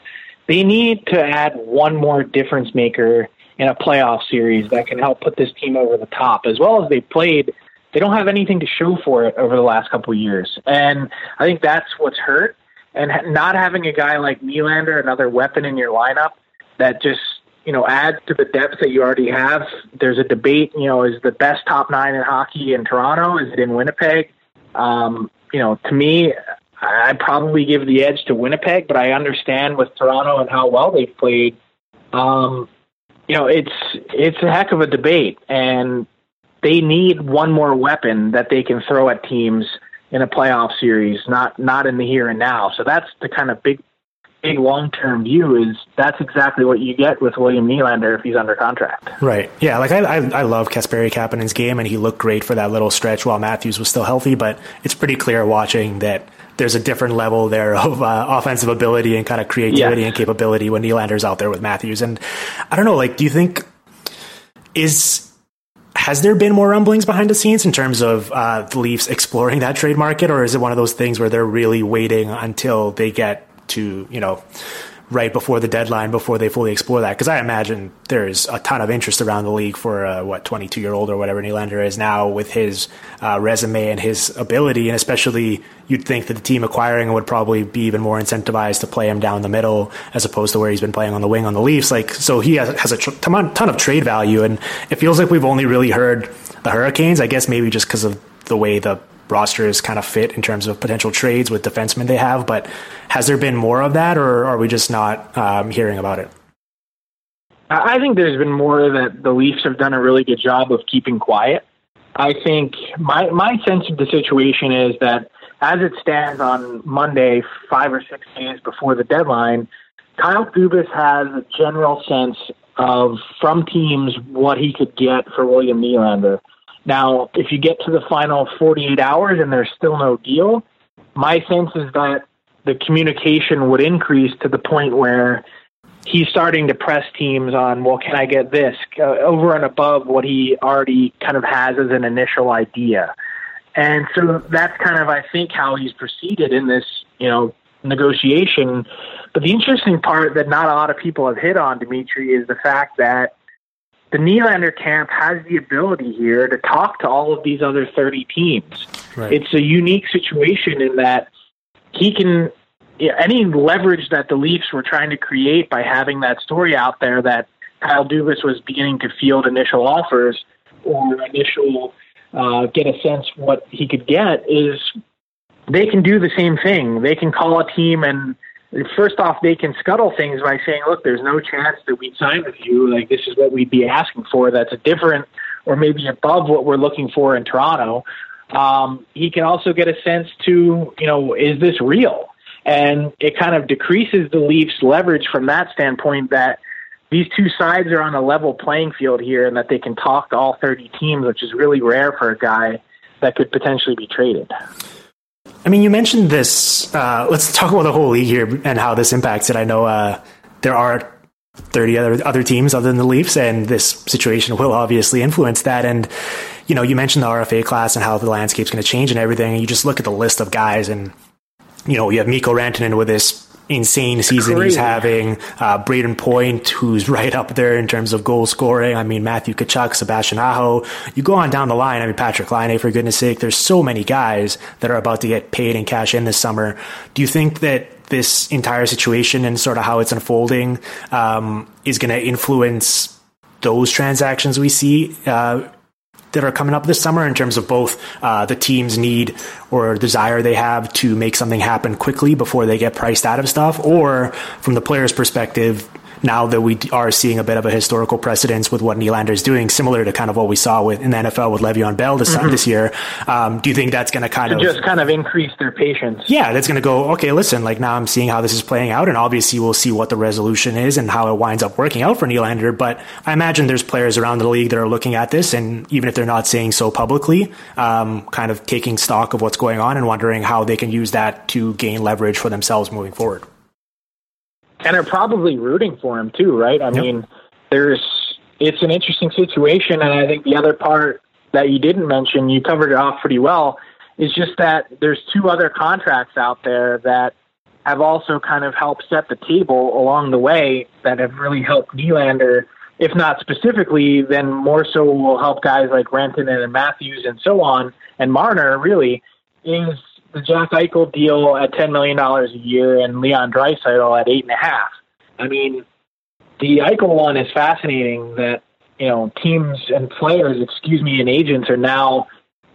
They need to add one more difference maker in a playoff series that can help put this team over the top. As well as they played, they don't have anything to show for it over the last couple of years. And I think that's what's hurt and not having a guy like Nylander, another weapon in your lineup that just you know adds to the depth that you already have. There's a debate, you know, is the best top nine in hockey in Toronto? Is it in Winnipeg? Um, you know, to me, I probably give the edge to Winnipeg, but I understand with Toronto and how well they've played. Um, you know, it's it's a heck of a debate, and they need one more weapon that they can throw at teams in a playoff series, not not in the here and now. So that's the kind of big big long term view is that's exactly what you get with William Nylander if he's under contract. Right. Yeah. Like I I, I love Kasperi Kapanen's game and he looked great for that little stretch while Matthews was still healthy, but it's pretty clear watching that there's a different level there of uh, offensive ability and kind of creativity yeah. and capability when Nylander's out there with Matthews. And I don't know, like, do you think is has there been more rumblings behind the scenes in terms of uh, the Leafs exploring that trade market, or is it one of those things where they're really waiting until they get to you know right before the deadline before they fully explore that. Because I imagine there's a ton of interest around the league for what 22 year old or whatever Nylander is now with his uh, resume and his ability. And especially you'd think that the team acquiring would probably be even more incentivized to play him down the middle as opposed to where he's been playing on the wing on the Leafs. Like so he has, has a tr- ton of trade value. And it feels like we've only really heard the Hurricanes I guess maybe just because of the way the roster is kind of fit in terms of potential trades with defensemen they have. But has there been more of that, or are we just not um, hearing about it? I think there's been more that the Leafs have done a really good job of keeping quiet. I think my my sense of the situation is that as it stands on Monday, five or six days before the deadline, Kyle Dubas has a general sense of from teams what he could get for William Nylander. Now, if you get to the final 48 hours and there's still no deal, my sense is that the communication would increase to the point where he's starting to press teams on, well, can I get this uh, over and above what he already kind of has as an initial idea. And so that's kind of, I think, how he's proceeded in this, you know, negotiation. But the interesting part that not a lot of people have hit on, Dimitri, is the fact that the Nylander camp has the ability here to talk to all of these other 30 teams. Right. It's a unique situation in that he can, any leverage that the Leafs were trying to create by having that story out there that Kyle Dubas was beginning to field initial offers or initial uh, get a sense what he could get is they can do the same thing. They can call a team and first off, they can scuttle things by saying, look, there's no chance that we'd sign with you. Like, this is what we'd be asking for. That's a different or maybe above what we're looking for in Toronto. Um, he can also get a sense to, you know, is this real? And it kind of decreases the Leafs' leverage from that standpoint that these two sides are on a level playing field here and that they can talk to all 30 teams, which is really rare for a guy that could potentially be traded. I mean, you mentioned this. Uh, let's talk about the whole league here and how this impacts it. I know uh, there are 30 other, other teams other than the Leafs, and this situation will obviously influence that. And, you know, you mentioned the RFA class and how the landscape's going to change and everything. And you just look at the list of guys, and, you know, you have Mikko Rantanen with this insane season Crazy. he's having. Uh, Brayden Point, who's right up there in terms of goal scoring. I mean, Matthew Tkachuk, Sebastian Aho. You go on down the line. I mean, Patrik Laine, for goodness sake. There's so many guys that are about to get paid and cash in this summer. Do you think that this entire situation and sort of how it's unfolding um, is going to influence those transactions we see uh, that are coming up this summer in terms of both uh, the team's need or desire they have to make something happen quickly before they get priced out of stuff, or from the player's perspective, now that we are seeing a bit of a historical precedence with what Nylander is doing, similar to kind of what we saw with in the NFL with Le'Veon Bell this, mm-hmm. this year. Um, do you think that's going to kind to of just kind of increase their patience? Yeah, that's going to go. Okay, listen, like now I'm seeing how this is playing out, and obviously we'll see what the resolution is and how it winds up working out for Nylander. But I imagine there's players around the league that are looking at this, and even if they're not saying so publicly, um, kind of taking stock of what's going on and wondering how they can use that to gain leverage for themselves moving forward and are probably rooting for him too, right? I yep. mean, there's it's an interesting situation, and I think the other part that you didn't mention, you covered it off pretty well, is just that there's two other contracts out there that have also kind of helped set the table along the way that have really helped Nylander, if not specifically, then more so will help guys like Renton and Matthews and so on, and Marner really, is the Jack Eichel deal at ten million dollars a year and Leon Draisaitl at eight and a half. I mean, the Eichel one is fascinating. That you know teams and players, excuse me, and agents are now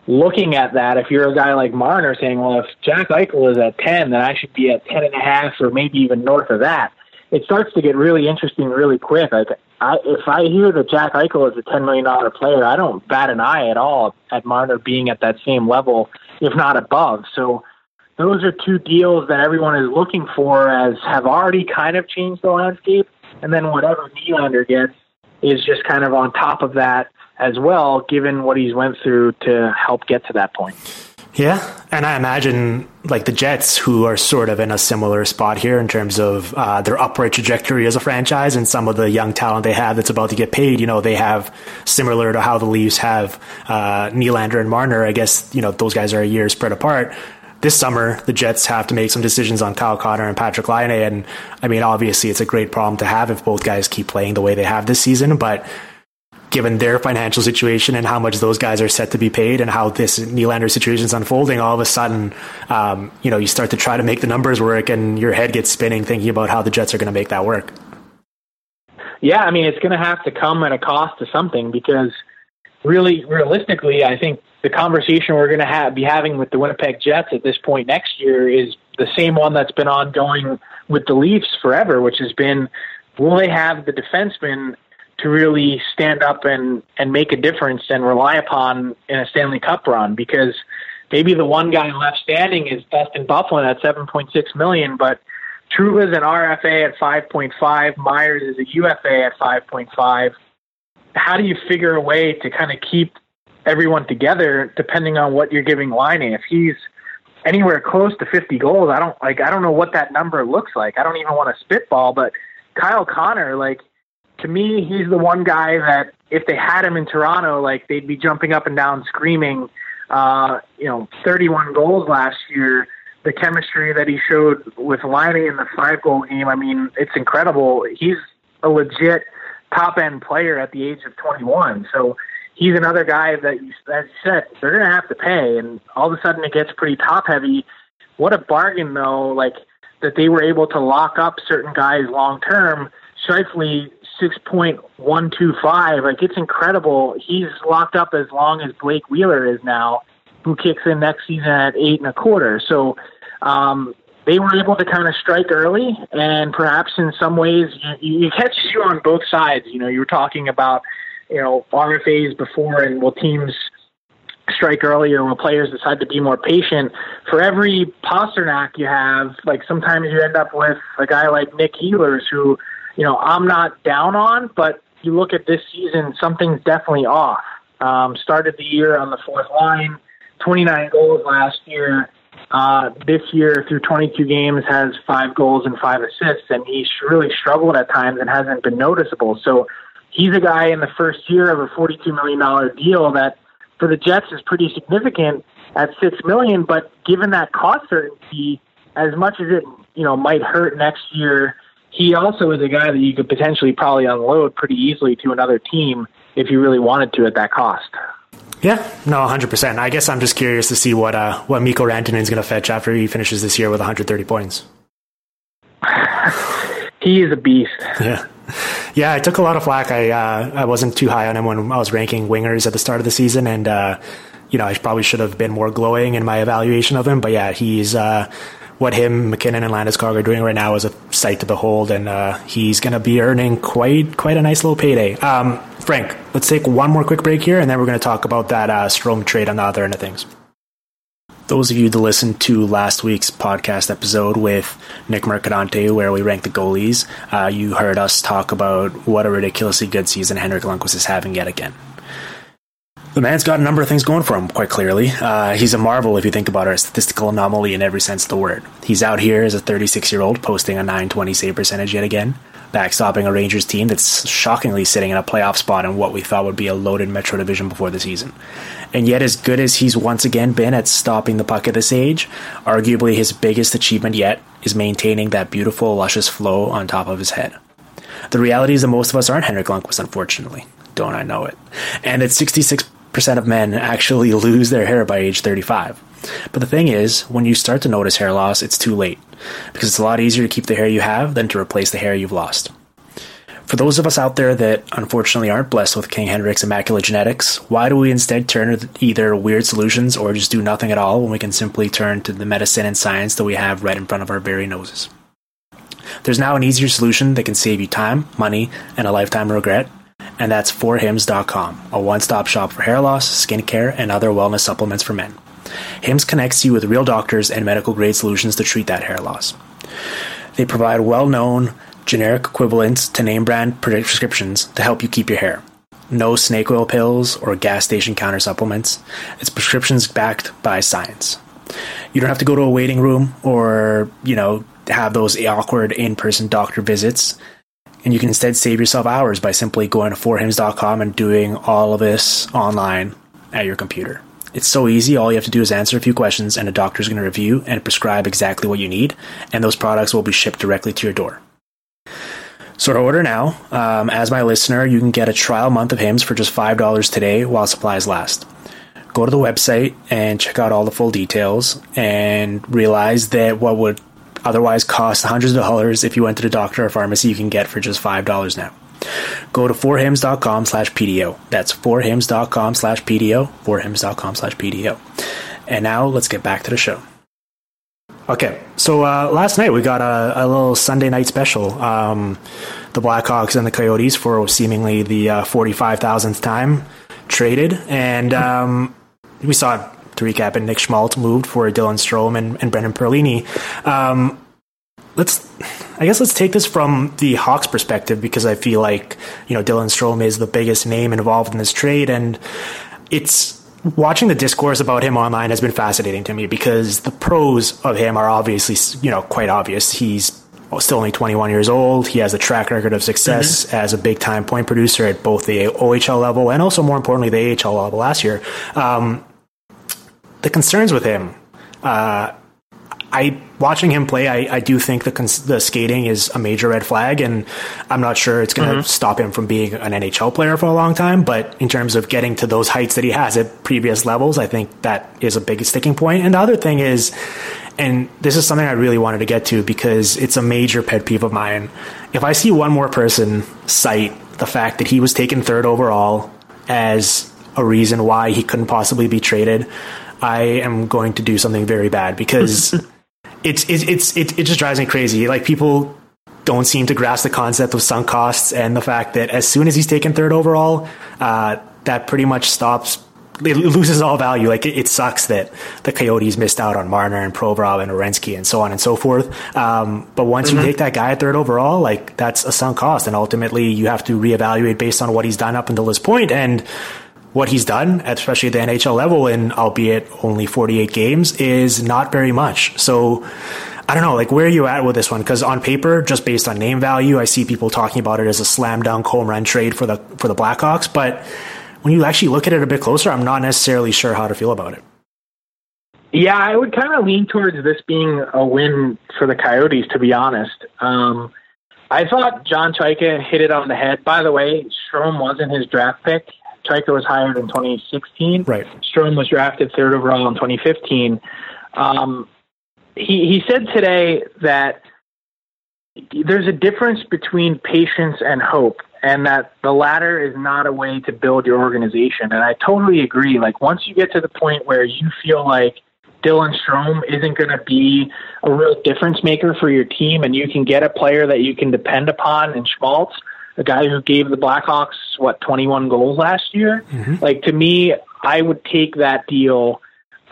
looking at that. If you're a guy like Marner saying, "Well, if Jack Eichel is at ten, then I should be at ten and a half, or maybe even north of that," it starts to get really interesting really quick. I, if I hear that Jack Eichel is a ten million dollar player, I don't bat an eye at all at Marner being at that same level if not above. So those are two deals that everyone is looking for as have already kind of changed the landscape. And then whatever Nylander gets is just kind of on top of that as well, given what he's went through to help get to that point. Yeah, and I imagine like the Jets, who are sort of in a similar spot here in terms of uh, their upward trajectory as a franchise and some of the young talent they have that's about to get paid. You know, they have similar to how the Leafs have uh, Nylander and Marner. I guess you know those guys are a year spread apart. This summer, the Jets have to make some decisions on Kyle Connor and Patrik Laine, and I mean, obviously, it's a great problem to have if both guys keep playing the way they have this season, but given their financial situation and how much those guys are set to be paid and how this Nylander situation is unfolding, all of a sudden, um, you know, you start to try to make the numbers work and your head gets spinning thinking about how the Jets are going to make that work. Yeah, I mean, it's going to have to come at a cost to something because really, realistically, I think the conversation we're going to have, be having with the Winnipeg Jets at this point next year is the same one that's been ongoing with the Leafs forever, which has been will they have the defenseman to really stand up and and make a difference and rely upon in a Stanley Cup run because maybe the one guy left standing is Dustin Byfuglien at 7.6 million, but Trouba is an RFA at 5.5, Myers is a UFA at 5.5. How do you figure a way to kind of keep everyone together depending on what you're giving Laine? If he's anywhere close to 50 goals, I don't like I don't know what that number looks like. I don't even want to spitball, but Kyle Connor like to me, he's the one guy that if they had him in Toronto, like they'd be jumping up and down screaming. Uh, you know, 31 goals last year. The chemistry that he showed with Liney in the five goal game, I mean, it's incredible. He's a legit top end player at the age of 21. So he's another guy that, you, as you said, they're going to have to pay. And all of a sudden it gets pretty top heavy. What a bargain, though, like that they were able to lock up certain guys long term. Scheifele 6.125. Like, it's incredible. He's locked up as long as Blake Wheeler is now, who kicks in next season at eight and a quarter. So, um, they were able to kind of strike early, and perhaps in some ways, you, you catches you on both sides. You know, you were talking about, you know, RFAs before, and will teams strike earlier when players decide to be more patient. For every Pastrnak you have, like sometimes you end up with a guy like Nick Ehlers who you know I'm not down on, but you look at this season, something's definitely off. Um, started the year on the fourth line, 29 goals last year uh, this year, through 22 games, has five goals and five assists, and he's really struggled at times and hasn't been noticeable. So he's a guy in the first year of a $42 million deal that for the Jets is pretty significant at six million. But given that cost certainty, as much as it you know might hurt next year, he also is a guy that you could potentially probably unload pretty easily to another team if you really wanted to at that cost. Yeah, no, 100%. I guess I'm just curious to see what uh, what Mikko Rantanen is going to fetch after he finishes this year with 130 points. he is a beast. Yeah. Yeah, I took a lot of flack. I uh, I wasn't too high on him when I was ranking wingers at the start of the season, and uh, you know I probably should have been more glowing in my evaluation of him. But yeah, he's uh, what him, MacKinnon, and Landeskog are doing right now is a sight to behold, and uh, he's going to be earning quite quite a nice little payday. Um, Frank, let's take one more quick break here, and then we're going to talk about that uh, Strome trade on the other end of things. Those of you that listened to last week's podcast episode with Nick Mercadante, where we ranked the goalies, uh, you heard us talk about what a ridiculously good season Henrik Lundqvist is having yet again the man's got a number of things going for him, quite clearly. Uh, he's a marvel if you think about it, a statistical anomaly in every sense of the word. He's out here as a 36 year old, posting a 920 save percentage yet again, backstopping a Rangers team that's shockingly sitting in a playoff spot in what we thought would be a loaded Metro Division before the season. And yet, as good as he's once again been at stopping the puck at this age, arguably his biggest achievement yet is maintaining that beautiful, luscious flow on top of his head. The reality is that most of us aren't Henrik Lundqvist, unfortunately. Don't I know it? And at 66 percent of men actually lose their hair by age 35. But the thing is, when you start to notice hair loss, it's too late because it's a lot easier to keep the hair you have than to replace the hair you've lost. For those of us out there that unfortunately aren't blessed with King Henrik's immaculate genetics, why do we instead turn to either weird solutions or just do nothing at all when we can simply turn to the medicine and science that we have right in front of our very noses? There's now an easier solution that can save you time, money, and a lifetime regret, and that's forhims.com, a one stop shop for hair loss, skincare, and other wellness supplements for men. Hims connects you with real doctors and medical grade solutions to treat that hair loss. They provide well known, generic equivalents to name brand prescriptions to help you keep your hair. No snake oil pills or gas station counter supplements. It's prescriptions backed by science. You don't have to go to a waiting room or, you know, have those awkward in person doctor visits and you can instead save yourself hours by simply going to forhims.com and doing all of this online at your computer. It's so easy. All you have to do is answer a few questions, and a doctor is going to review and prescribe exactly what you need, and those products will be shipped directly to your door. So to order now, um, as my listener, you can get a trial month of Hims for just $5 today while supplies last. Go to the website and check out all the full details and realize that what would otherwise cost hundreds of dollars if you went to the doctor or pharmacy you can get for just $5 now. Go to forhims.com slash PDO. That's forhims.com slash PDO, forhims.com slash PDO. And now let's get back to the show. Okay, so uh, last night we got a, a, little Sunday night special. Um, the Blackhawks and the Coyotes for seemingly the uh, 45,000th time traded. And um, we saw to recap it, Nick Schmaltz moved for Dylan Strome and, and Brendan Perlini. Um, let's, I guess, let's take this from the Hawks' perspective because I feel like you know Dylan Strome is the biggest name involved in this trade, and it's watching the discourse about him online has been fascinating to me because the pros of him are obviously you know quite obvious. He's still only 21 years old. He has a track record of success mm-hmm. as a big time point producer at both the OHL level and also more importantly the AHL level last year. Um, the concerns with him, uh, I watching him play, I, I do think the cons- the skating is a major red flag, and I'm not sure it's going to mm-hmm. stop him from being an NHL player for a long time. But in terms of getting to those heights that he has at previous levels, I think that is a big sticking point. And the other thing is, and this is something I really wanted to get to because it's a major pet peeve of mine. If I see one more person cite the fact that he was taken third overall as a reason why he couldn't possibly be traded, I am going to do something very bad because it's it's it's it, it just drives me crazy. Like people don't seem to grasp the concept of sunk costs and the fact that as soon as he's taken third overall, uh, that pretty much stops. It loses all value. Like it, it, sucks that the Coyotes missed out on Marner and Provorov and Werenski and so on and so forth. Um, but once mm-hmm. you take that guy at third overall, like that's a sunk cost, and ultimately you have to reevaluate based on what he's done up until this point and what he's done, especially at the NHL level, in albeit only 48 games, is not very much. So I don't know, like where are you at with this one? Because on paper, just based on name value, I see people talking about it as a slam dunk home run trade for the for the Blackhawks. But when you actually look at it a bit closer, I'm not necessarily sure how to feel about it. Yeah, I would kind of lean towards this being a win for the Coyotes, to be honest. Um, I thought John Chayka hit it on the head. By the way, Strome wasn't his draft pick. Chayka was hired in 2016. Right. Strome was drafted third overall in 2015. Um, he he said today that there's a difference between patience and hope, and that the latter is not a way to build your organization. And I totally agree. Like once you get to the point where you feel like Dylan Strome isn't going to be a real difference maker for your team, and you can get a player that you can depend upon in Schmaltz, a guy who gave the Blackhawks what 21 goals last year. Mm-hmm. Like to me, I would take that deal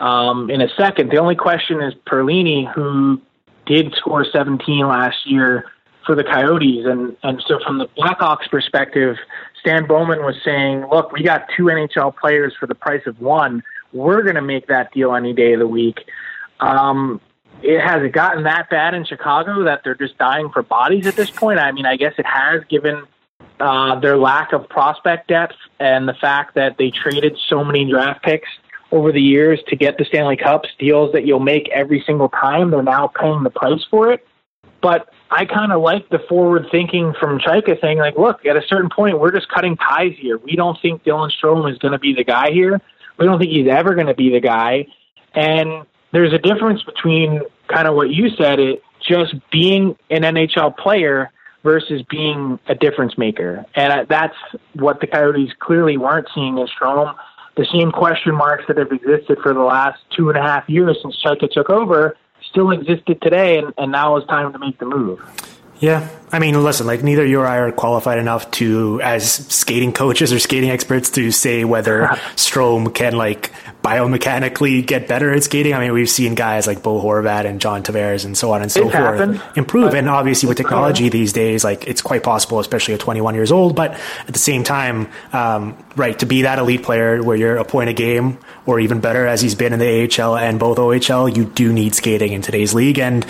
um, in a second. The only question is Perlini, who did score 17 last year for the Coyotes, and and so from the Blackhawks' perspective, Stan Bowman was saying, "Look, we got two NHL players for the price of one. We're going to make that deal any day of the week." Um, it has it gotten that bad in Chicago that they're just dying for bodies at this point? I mean, I guess it has, given uh, their lack of prospect depth and the fact that they traded so many draft picks over the years to get the Stanley Cups, deals that you'll make every single time. They're now paying the price for it. But I kind of like the forward thinking from Chayka saying, like, look, at a certain point, we're just cutting ties here. We don't think Dylan Strome is going to be the guy here. We don't think he's ever going to be the guy. And there's a difference between kind of what you said, it just being an NHL player versus being a difference maker. And uh, that's what the Coyotes clearly weren't seeing in Strome. The same question marks that have existed for the last two and a half years since Chayka took over still existed today, and, and now is time to make the move. Yeah, I mean, listen, like neither you or I are qualified enough to, as skating coaches or skating experts, to say whether Strome can like biomechanically get better at skating. I mean, we've seen guys like Bo Horvat and John Tavares and so on and so it's forth happened, improve. And obviously, with technology these days, like it's quite possible, especially at 21 years old. But at the same time, um, right, to be that elite player where you're a point a game or even better, as he's been in the AHL and both OHL, you do need skating in today's league. And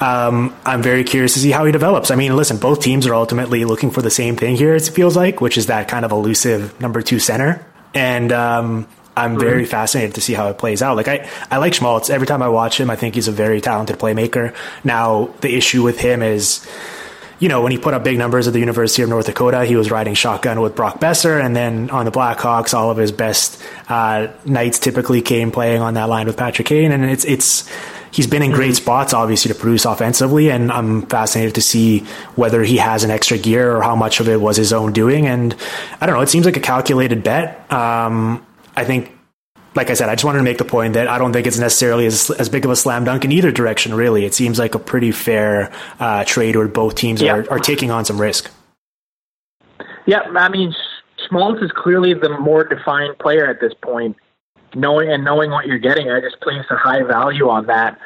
um, I'm very curious to see how he develops. I mean, listen, both teams are ultimately looking for the same thing here, it feels like, which is that kind of elusive number two center. And um, I'm mm-hmm. very fascinated to see how it plays out. Like I, I like Schmaltz. Every time I watch him, I think he's a very talented playmaker. Now the issue with him is, you know, when he put up big numbers at the University of North Dakota, he was riding shotgun with Brock Boeser, and then on the Blackhawks, all of his best uh, nights typically came playing on that line with Patrick Kane, and it's it's he's been in great mm-hmm. spots, obviously, to produce offensively, and I'm fascinated to see whether he has an extra gear or how much of it was his own doing. And I don't know, it seems like a calculated bet. Um, I think, like I said, I just wanted to make the point that I don't think it's necessarily as, as big of a slam dunk in either direction, really. It seems like a pretty fair uh, trade where both teams yeah. are, are taking on some risk. Yeah, I mean, Schmaltz is clearly the more defined player at this point. Knowing and knowing what you're getting, I just place a high value on that.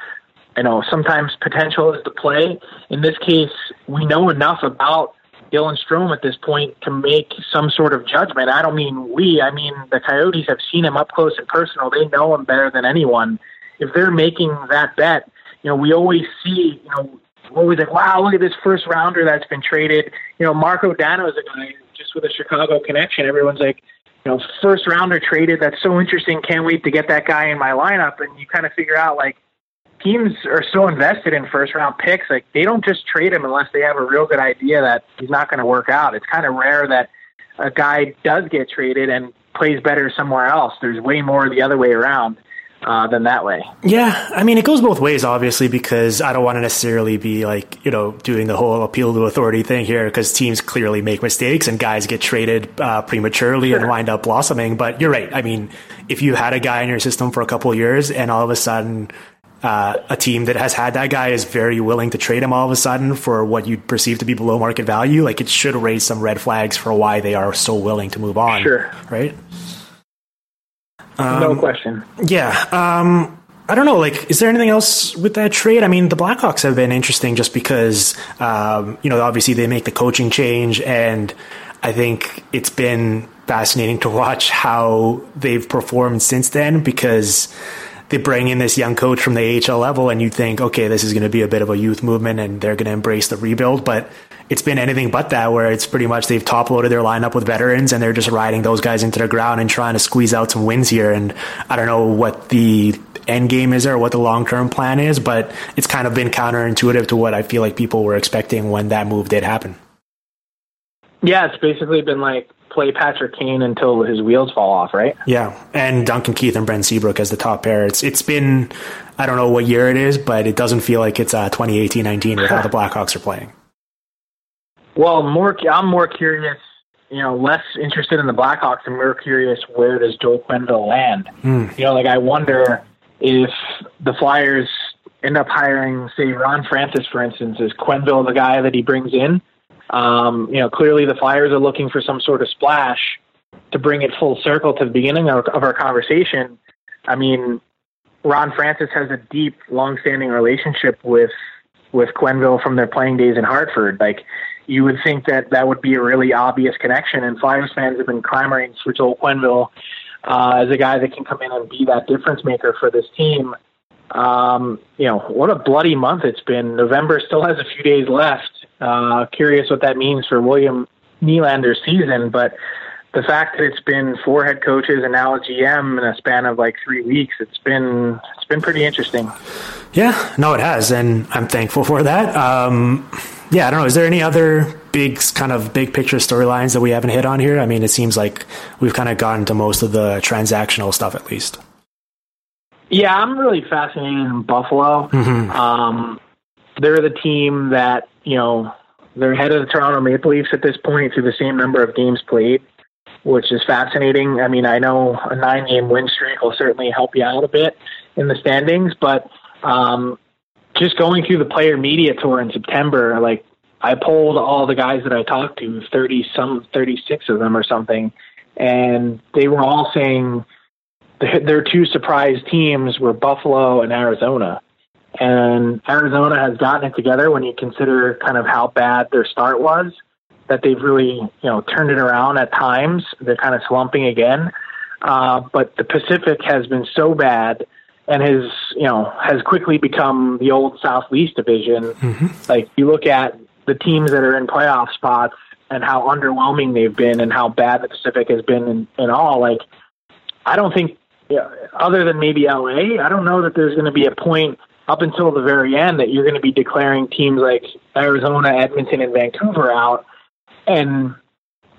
You know, sometimes potential is the play. In this case, we know enough about Dylan Strome at this point to make some sort of judgment. I don't mean we, I mean the Coyotes have seen him up close and personal. They know him better than anyone. If they're making that bet, you know, we always see, you know, always like, wow, look at this first rounder that's been traded. You know, Marko Dano is a guy just with a Chicago connection. Everyone's like, know, first rounder traded. That's so interesting. Can't wait to get that guy in my lineup. And you kind of figure out like, teams are so invested in first round picks. Like they don't just trade him unless they have a real good idea that he's not going to work out. It's kind of rare that a guy does get traded and plays better somewhere else. There's way more the other way around. Uh, than that way. Yeah, I mean, it goes both ways, obviously, because I don't want to necessarily be like, you know, doing the whole appeal to authority thing here, because teams clearly make mistakes and guys get traded uh, prematurely sure. and wind up blossoming. But you're right. I mean, if you had a guy in your system for a couple years and all of a sudden uh, a team that has had that guy is very willing to trade him all of a sudden for what you'd perceive to be below market value, like it should raise some red flags for why they are so willing to move on. Sure. Right? Um, no question. Yeah. Um, I don't know. Like, is there anything else with that trade? I mean, the Blackhawks have been interesting just because, um, you know, obviously they make the coaching change, and I think it's been fascinating to watch how they've performed since then because they bring in this young coach from the AHL level, and you think, okay, this is going to be a bit of a youth movement, and they're going to embrace the rebuild, but it's been anything but that, where it's pretty much they've top loaded their lineup with veterans, and they're just riding those guys into the ground and trying to squeeze out some wins here. And I don't know what the end game is or what the long term plan is, but it's kind of been counterintuitive to what I feel like people were expecting when that move did happen. Yeah, it's basically been like play Patrick Kane until his wheels fall off, right? Yeah, and Duncan Keith and Brent Seabrook as the top pair. It's it's been I don't know what year it is, but it doesn't feel like it's uh, 2018-19 with how the Blackhawks are playing. Well, more I'm more curious, you know, less interested in the Blackhawks and more curious where does Joel Quenneville land? Mm. You know, like I wonder if the Flyers end up hiring, say, Ron Francis, for instance, is Quenneville the guy that he brings in? Um, you know, clearly the Flyers are looking for some sort of splash to bring it full circle to the beginning of, of our conversation. I mean, Ron Francis has a deep, long-standing relationship with with Quenneville from their playing days in Hartford. Like, you would think that that would be a really obvious connection, and Flyers fans have been clamoring for Joel Quenneville uh, as a guy that can come in and be that difference maker for this team. Um, you know, what a bloody month it's been. November still has a few days left. Uh, curious what that means for William Nylander's season, but the fact that it's been four head coaches and now a GM in a span of like three weeks, it's been it's been pretty interesting. Yeah, no, it has, and I'm thankful for that. Um, yeah, I don't know. Is there any other big kind of big picture storylines that we haven't hit on here? I mean, it seems like we've kind of gotten to most of the transactional stuff at least. Yeah, I'm really fascinated in Buffalo. Mm-hmm. Um, they're the team that you know they're ahead of the Toronto Maple Leafs at this point through the same number of games played, which is fascinating. I mean, I know a nine-game win streak will certainly help you out a bit in the standings, but um, just going through the player media tour in September, like I polled all the guys that I talked to, thirty some, thirty-six of them or something, and they were all saying their two surprise teams were Buffalo and Arizona. And Arizona has gotten it together when you consider kind of how bad their start was, that they've really, you know, turned it around at times. They're kind of slumping again. Uh, but the Pacific has been so bad and has, you know, has quickly become the old Southeast division. Mm-hmm. Like you look at the teams that are in playoff spots and how underwhelming they've been and how bad the Pacific has been in, in all, like, I don't think yeah, other than maybe LA, I don't know that there's going to be a point up until the very end that you're going to be declaring teams like Arizona, Edmonton, and Vancouver out. And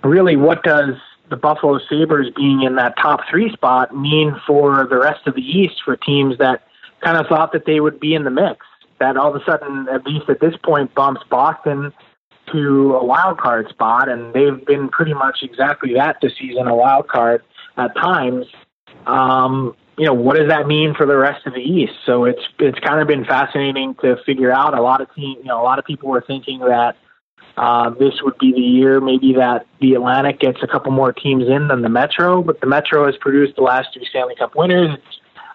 really, what does the Buffalo Sabres being in that top three spot mean for the rest of the East for teams that kind of thought that they would be in the mix? That all of a sudden, at least at this point, bumps Boston to a wild card spot, and they've been pretty much exactly that this season, a wild card at times um, you know, what does that mean for the rest of the East? So it's it's kind of been fascinating to figure out. A lot of team, you know, a lot of people were thinking that uh, this would be the year, maybe that the Atlantic gets a couple more teams in than the Metro, but the Metro has produced the last two Stanley Cup winners.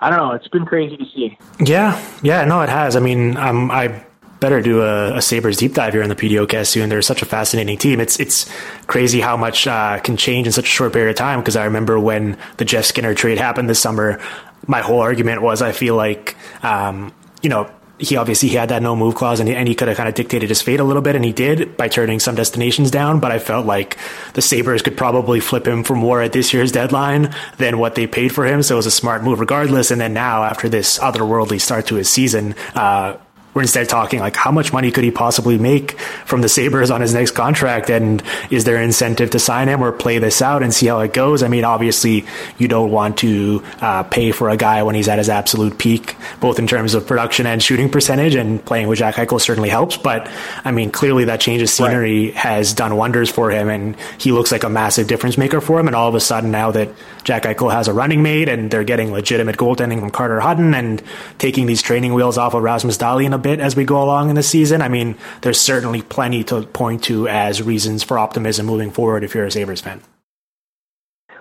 I don't know. It's been crazy to see. Yeah, yeah, no, it has. I mean, um, I better do a, a, Sabres deep dive here in the PDOcast soon. They're such a fascinating team. It's it's crazy how much uh, can change in such a short period of time. Because I remember when the Jeff Skinner trade happened this summer, my whole argument was I feel like um, you know he obviously he had that no move clause and he, and he could have kind of dictated his fate a little bit and he did by turning some destinations down but i felt like the sabres could probably flip him for more at this year's deadline than what they paid for him so it was a smart move regardless and then now after this otherworldly start to his season uh, we're instead talking like how much money could he possibly make from the Sabres on his next contract? And is there incentive to sign him or play this out and see how it goes? I mean, obviously, you don't want to uh, pay for a guy when he's at his absolute peak, both in terms of production and shooting percentage, and playing with Jack Eichel certainly helps. But I mean, clearly that change of scenery right. has done wonders for him, and he looks like a massive difference maker for him. And all of a sudden, now that Jack Eichel has a running mate and they're getting legitimate goaltending from Carter Hutton and taking these training wheels off of Rasmus Dahlin a bit as we go along in the season, I mean, there's certainly plenty to point to as reasons for optimism moving forward if you're a Sabres fan.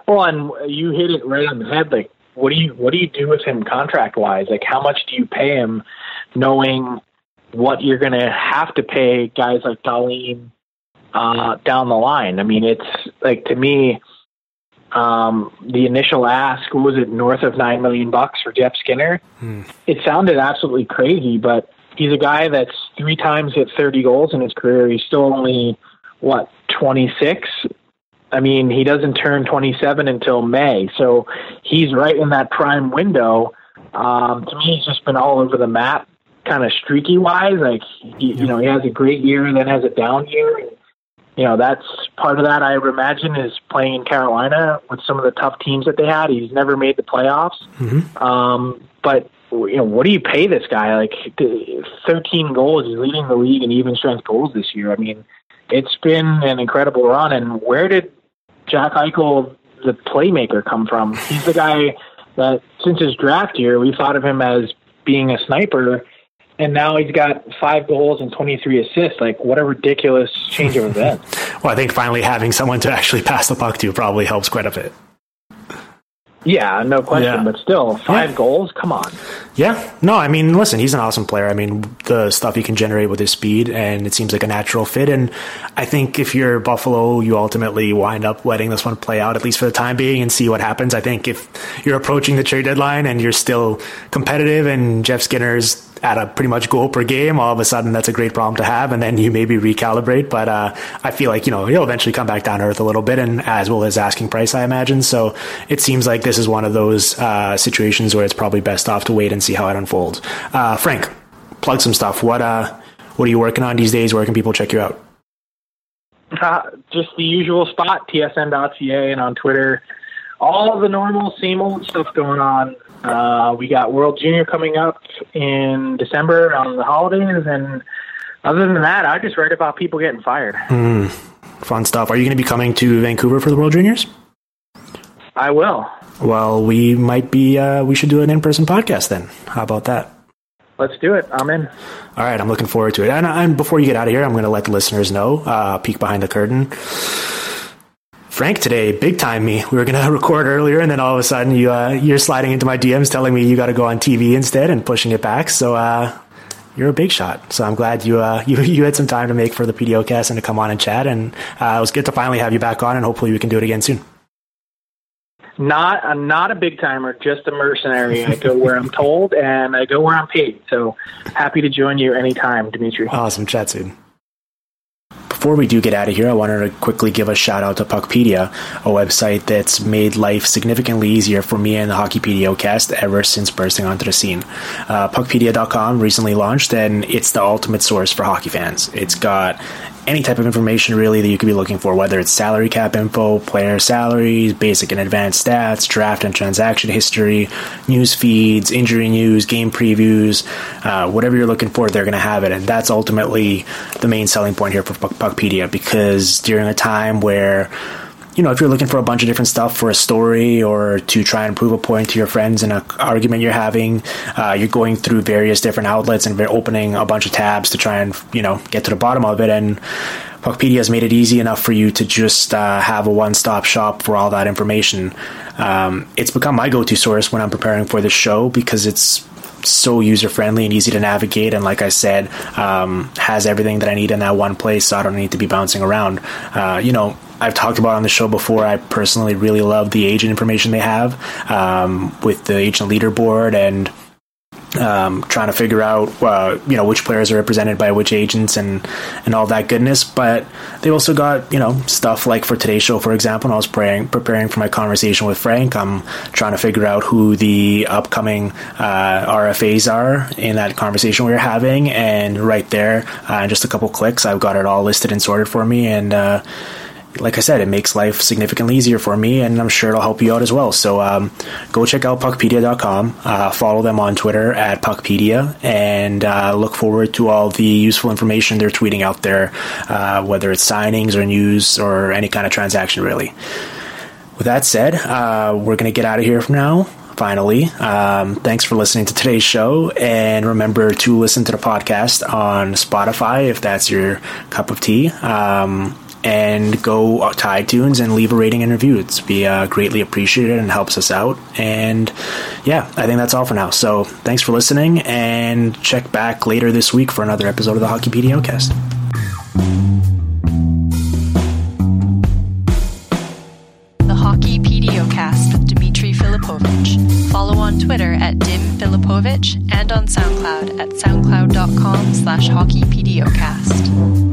Well, and you hit it right on the head. Like, what do you what do you do with him contract wise? Like, how much do you pay him, knowing what you're going to have to pay guys like Dahlin uh, down the line? I mean, it's like to me, um, the initial ask was it north of nine million bucks for Jeff Skinner. Hmm. It sounded absolutely crazy, but he's a guy that's three times hit 30 goals in his career. He's still only what 26 I mean, he doesn't turn 27 until May, so he's right in that prime window. Um, to me, he's just been all over the map, kind of streaky wise. Like, he, you know, he has a great year and then has a down year. You know, that's part of that. I imagine is playing in Carolina with some of the tough teams that they had. He's never made the playoffs. Mm-hmm. Um, but you know, what do you pay this guy? Like, 13 goals. He's leading the league in even strength goals this year. I mean, it's been an incredible run. And where did Jack Eichel, the playmaker, come from? He's the guy that since his draft year, we thought of him as being a sniper, and now he's got five goals and 23 assists. Like, what a ridiculous change of events. well, I think finally having someone to actually pass the puck to probably helps quite a bit. Yeah, no question. Yeah. But still, five yeah. goals? Come on. Yeah. No, I mean, listen, he's an awesome player. I mean, the stuff he can generate with his speed, and it seems like a natural fit. And I think if you're Buffalo, you ultimately wind up letting this one play out, at least for the time being, and see what happens. I think if you're approaching the trade deadline and you're still competitive and Jeff Skinner's at a pretty much goal per game, all of a sudden that's a great problem to have, and then you maybe recalibrate. But uh, I feel like you know he'll eventually come back down to earth a little bit, and as well as asking price, I imagine. So it seems like this is one of those uh, situations where it's probably best off to wait and see how it unfolds. Uh, Frank, plug some stuff. What uh, what are you working on these days? Where can people check you out? Uh, just the usual spot, tsn.ca, and on Twitter. All the normal, same old stuff going on. Uh, we got World Junior coming up in December on the holidays, and other than that, I just write about people getting fired. Mm, fun stuff. Are you going to be coming to Vancouver for the World Juniors? I will. Well, we might be. Uh, we should do an in-person podcast then. How about that? Let's do it. I'm in. All right, I'm looking forward to it. And, and before you get out of here, I'm going to let the listeners know. Uh, peek behind the curtain. Frank today big time me. We were going to record earlier, and then all of a sudden you uh, you're sliding into my DMs telling me you got to go on TV instead and pushing it back. So uh, you're a big shot. So I'm glad you uh, you you had some time to make for the PDO cast and to come on and chat. And uh, it was good to finally have you back on, and hopefully we can do it again soon. Not I'm not a big timer, just a mercenary. I go where I'm told, and I go where I'm paid. So happy to join you anytime, Dimitri. Awesome, chat soon. Before we do get out of here, I wanted to quickly give a shout out to Puckpedia, a website that's made life significantly easier for me and the Hockey PDOcast ever since bursting onto the scene. Uh, Puckpedia.com recently launched, and it's the ultimate source for hockey fans. It's got any type of information really that you could be looking for, whether it's salary cap info, player salaries, basic and advanced stats, draft and transaction history, news feeds, injury news, game previews, uh, whatever you're looking for, they're going to have it. And that's ultimately the main selling point here for Puckpedia because during a time where you know, if you're looking for a bunch of different stuff for a story or to try and prove a point to your friends in an argument you're having, uh, you're going through various different outlets and opening a bunch of tabs to try and, you know, get to the bottom of it. And Puckpedia has made it easy enough for you to just uh, have a one stop shop for all that information. Um, it's become my go to source when I'm preparing for the show because it's so user friendly and easy to navigate. And like I said, um, has everything that I need in that one place, so I don't need to be bouncing around. Uh, you know, I've talked about on the show before. I personally really love the agent information they have um, with the agent leaderboard and um, trying to figure out uh, you know which players are represented by which agents and and all that goodness. But they also got you know stuff like for today's show, for example. When I was preparing preparing for my conversation with Frank. I'm trying to figure out who the upcoming uh, RFAs are in that conversation we were having, and right there, uh, just a couple clicks, I've got it all listed and sorted for me, and uh, like I said, it makes life significantly easier for me, and I'm sure it'll help you out as well. So um, go check out puckpedia.com, uh, follow them on Twitter at puckpedia, and uh, look forward to all the useful information they're tweeting out there, uh, whether it's signings or news or any kind of transaction, really. With that said, uh, we're going to get out of here from now finally. Um, thanks for listening to today's show. And remember to listen to the podcast on Spotify if that's your cup of tea. Um, and go to iTunes and leave a rating and review. It's be uh, greatly appreciated and helps us out. And yeah, I think that's all for now. So thanks for listening, and check back later this week for another episode of the Hockey PDO cast. The Hockey PDOcast with Dimitri Filipovic. Follow on Twitter at Dim Filipovic and on SoundCloud at soundcloud.com slash hockeypdocast.